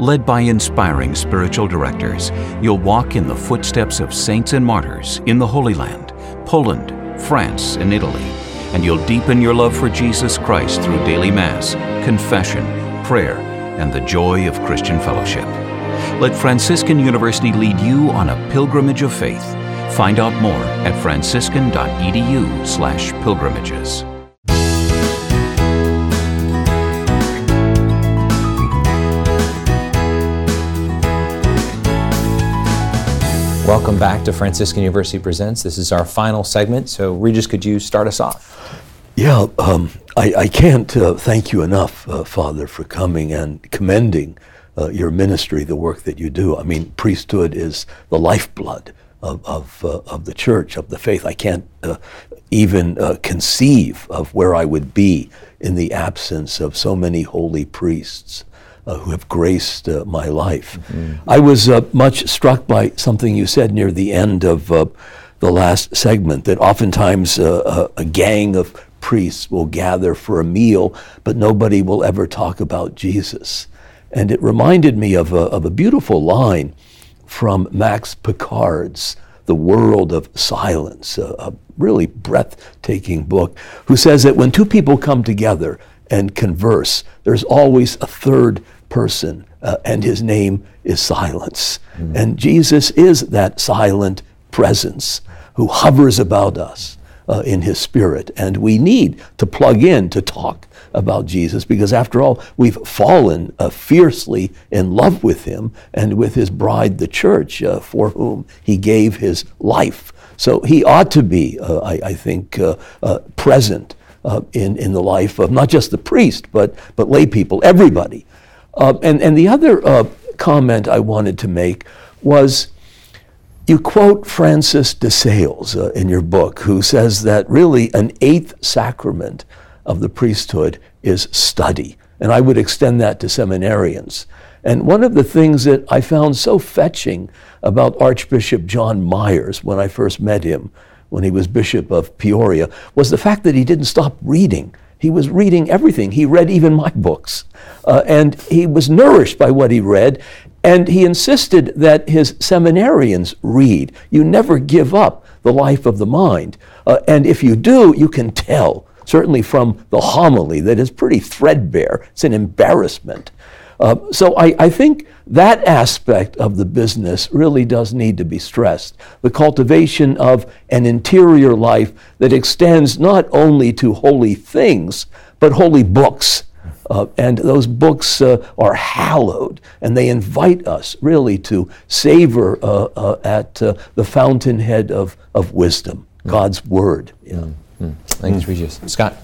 Led by inspiring spiritual directors, you'll walk in the footsteps of saints and martyrs in the Holy Land, Poland, France, and Italy, and you'll deepen your love for Jesus Christ through daily Mass, confession, prayer, and the joy of Christian fellowship. Let Franciscan University lead you on a pilgrimage of faith. Find out more at franciscan.edu/pilgrimages.
Welcome back to Franciscan University Presents. This is our final segment. So, Regis, could you start us off?
Yeah, um, I, I, can't uh, thank you enough, uh, Father, for coming and commending uh, your ministry, the work that you do. I mean, priesthood is the lifeblood of, of, uh, of the church, of the faith. I can't uh, even uh, conceive of where I would be in the absence of so many holy priests. Uh, who have graced uh, my life. Mm-hmm. I was uh, much struck by something you said near the end of uh, the last segment that oftentimes uh, a gang of priests will gather for a meal, but nobody will ever talk about Jesus. And it reminded me of a, of a beautiful line from Max Picard's The World of Silence, a, a really breathtaking book, who says that when two people come together and converse, there's always a third person, uh, and his name is silence. Mm-hmm. And Jesus is that silent presence who hovers about us uh, in his spirit. And we need to plug in to talk about Jesus because, after all, we've fallen uh, fiercely in love with him and with his bride, the church, uh, for whom he gave his life. So he ought to be, uh, I, I, think, uh, uh, in, in the life of not just the priest, but, but lay people, everybody. and, and the other comment I wanted to make was you quote Francis de Sales uh, in your book, who says that really an eighth sacrament of the priesthood is study. And I would extend that to seminarians. And one of the things that I found so fetching about Archbishop John Myers when I first met him, when he was Bishop of Peoria, was the fact that he didn't stop reading. He was reading everything. He read even my books. Uh, and he was nourished by what he read. And he insisted that his seminarians read. You never give up the life of the mind. Uh, and if you do, you can tell, certainly from the homily, that is pretty threadbare. It's an embarrassment. Uh, so I, I, think that aspect of the business really does need to be stressed. The cultivation of an interior life that extends not only to holy things, but holy books uh, and those books uh, are hallowed, and they invite us really to savor uh, uh at uh, the fountainhead of, of wisdom, mm. God's Word. Yeah.
Mm-hmm. Thanks, Regis. Scott?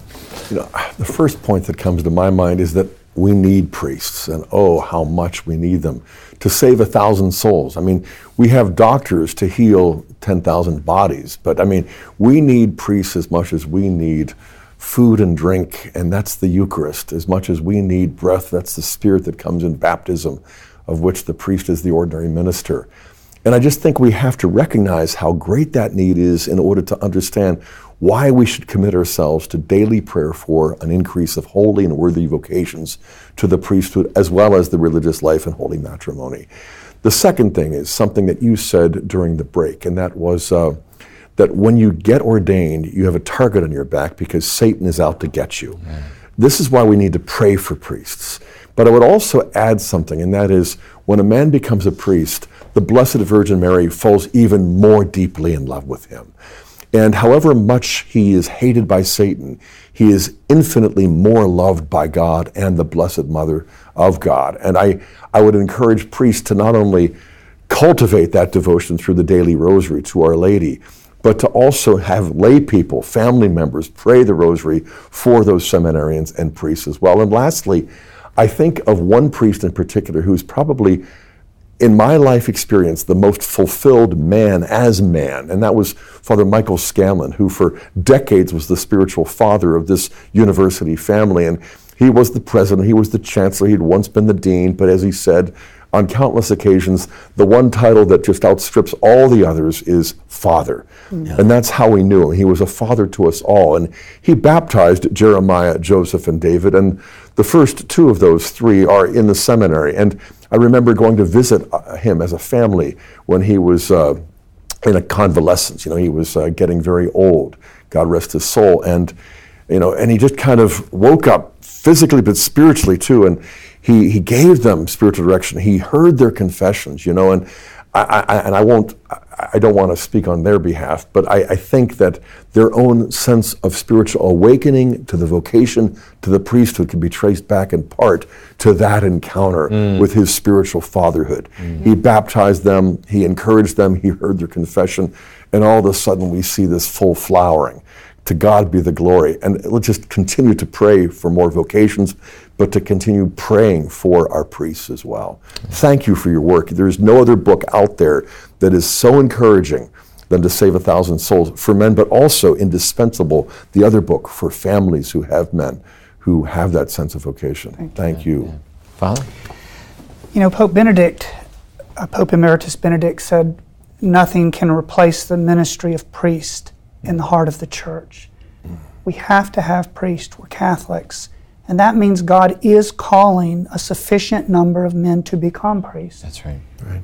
You know, the first point that comes to my mind is that we need priests, and oh, how much we need them to save a thousand souls. I mean, we have doctors to heal 10,000 bodies, but I mean, we need priests as much as we need food and drink, and that's the Eucharist. As much as we need breath, that's the Spirit that comes in baptism, of which the priest is the ordinary minister. And I just think we have to recognize how great that need is in order to understand why we should commit ourselves to daily prayer for an increase of holy and worthy vocations to the priesthood as well as the religious life and holy matrimony. The second thing is something that you said during the break, and that was. Uh, that when you get ordained, you have a target on your back because Satan is out to get you. Yeah. This is why we need to pray for priests. But I would also add something, and that is when a man becomes a priest, the Blessed Virgin Mary falls even more deeply in love with him. And however much he is hated by Satan, he is infinitely more loved by God and the Blessed Mother of God. And I, I would encourage priests to not only cultivate that devotion through the daily rosary to Our Lady, but to also have lay people, family members, pray the rosary for those seminarians and priests as well. And lastly, I think of one priest in particular who's probably, in my life experience, the most fulfilled man as man, and that was Father Michael Scanlon, who for decades was the spiritual father of this university family. And he was the president, he was the chancellor, he'd once been the dean, but as he said, on countless occasions, the one title that just outstrips all the others is Father. Yeah. And that's how we knew him. He was a father to us all. And he baptized Jeremiah, Joseph, and David. And the first two of those three are in the seminary. And I remember going to visit uh, him as a family when he was uh, in a convalescence. You know, he was uh, getting very old. God rest his soul. And, you know, and he just kind of woke up physically but spiritually too. And he, he gave them spiritual direction. He heard their confessions, you know, and I, I and I won't, I don't want to speak on their behalf, but I, I, think that their own sense of spiritual awakening to the vocation to the priesthood can be traced back in part to that encounter mm. with his spiritual fatherhood. Mm-hmm. He baptized them, he encouraged them, he heard their confession, and all of a sudden we see this full flowering. To God be the glory. And let's just continue to pray for more vocations, but to continue praying for our priests as well. Thank you for your work. There's no other book out there that is so encouraging than to save a thousand souls for men, but also indispensable, the other book for families who have men who have that sense of vocation. Thank, Thank you.
you. Father?
You know, Pope Benedict, uh, Pope Emeritus Benedict said, nothing can replace the ministry of priest in the heart of the church. We have to have priests. We're Catholics. And that means God is calling a sufficient number of men to become priests.
That's right.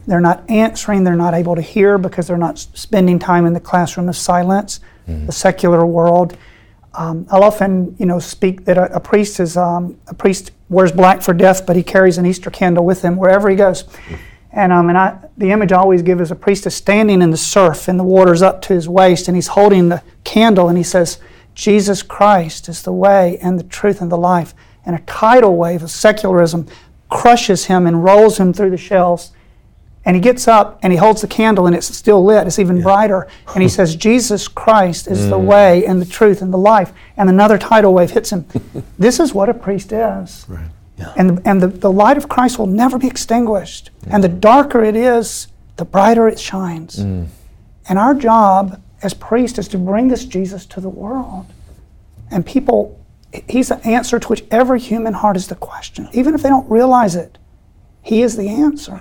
They're not answering, they're not able to hear because they're not spending time in the classroom of silence, the secular world. Um, I'll often, you know, speak that a, a priest is um, a priest wears black for death, but he carries an Easter candle with him wherever he goes. And um, and I, the image I always give is a priest is standing in the surf, and the water's up to his waist, and he's holding the candle, and he says, "Jesus Christ is the way and the truth and the life." And a tidal wave of secularism crushes him and rolls him through the shelves. And he gets up and he holds the candle and it's still lit. It's even brighter. And he says, Jesus Christ is the mm. way and the truth and the life. And another tidal wave hits him. (laughs) this is what a priest is.
Right.
And, and the, the light of Christ will never be extinguished. And the darker it is, the brighter it shines. Mm. And our job as priests is to bring this Jesus to the world. And people, he's the answer to which every human heart is the question. Even if they don't realize it, he is the answer.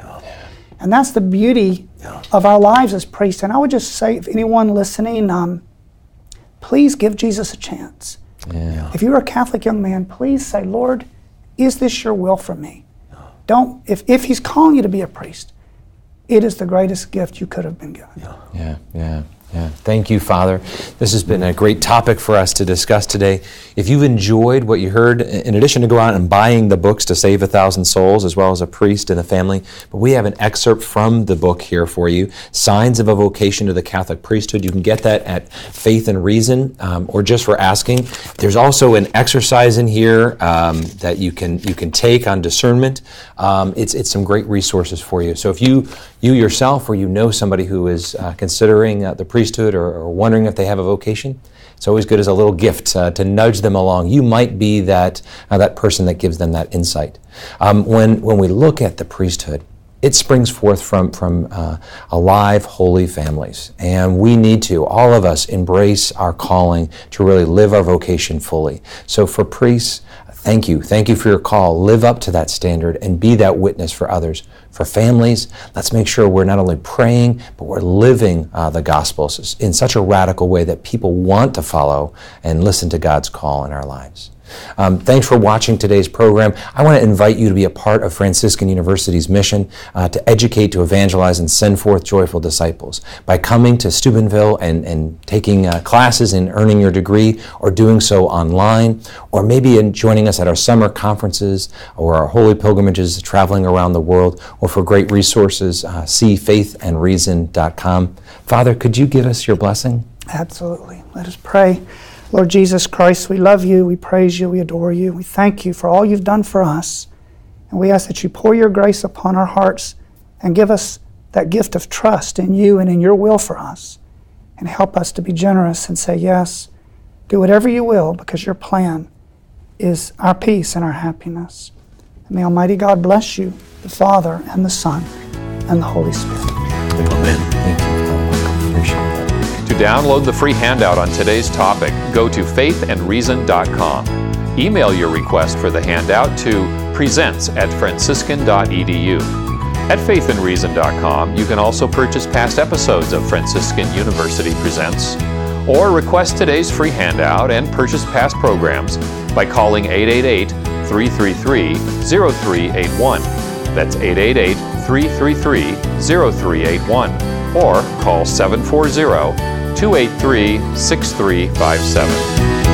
And that's the beauty of our lives as priests. And I would just say, if anyone listening, um, please give Jesus a chance.
Yeah.
If you're a Catholic young man, please say, Lord, is this your will for me? Don't, if, if he's calling you to be a priest, it is the greatest gift you could have been given.
Yeah, yeah, yeah. Thank you, Father. This has been a great topic for us to discuss today. If you've enjoyed what you heard, in addition to go out and buying the books to save a thousand souls, as well as a priest and a family, but we have an excerpt from the book here for you Signs of a Vocation to the Catholic Priesthood. You can get that at Faith and Reason, um, or just for asking. There's also an exercise in here um, that you can you can take on discernment. Um, it's it's some great resources for you. So if you you yourself or you know somebody who is uh, considering uh, the priesthood or, or wondering if they have a vocation, it's always good as a little gift uh, to nudge them along. You might be that uh, that person that gives them that insight. Um, when when we look at the priesthood, it springs forth from from uh, alive, holy families, and we need to all of us embrace our calling to really live our vocation fully. So for priests. Thank you. Thank you for your call. Live up to that standard and be that witness for others. For families, let's make sure we're not only praying, but we're living uh, the Gospels in such a radical way that people want to follow and listen to God's call in our lives. Um, thanks for watching today's program. I want to invite you to be a part of Franciscan University's mission uh, to educate, to evangelize, and send forth joyful disciples by coming to Steubenville and, and taking uh, classes and earning your degree, or doing so online, or maybe in joining us at our summer conferences or our holy pilgrimages traveling around the world, or for great resources, uh, see faithandreason.com. Father, could you give us your blessing?
Absolutely. Let us pray. Lord Jesus Christ, we love you, we praise you, we adore you, we thank you for all you've done for us. And we ask that you pour your grace upon our hearts and give us that gift of trust in you and in your will for us. And help us to be generous and say, Yes, do whatever you will because your plan is our peace and our happiness. And may Almighty God bless you, the Father and the Son and the Holy Spirit.
Amen.
Download the free handout on today's topic, go to faithandreason.com. Email your request for the handout to presents at franciscan.edu. At faithandreason.com, you can also purchase past episodes of Franciscan University Presents, or request today's free handout and purchase past programs by calling 888 333 0381. That's 888 333 0381, or call 740 283 6357.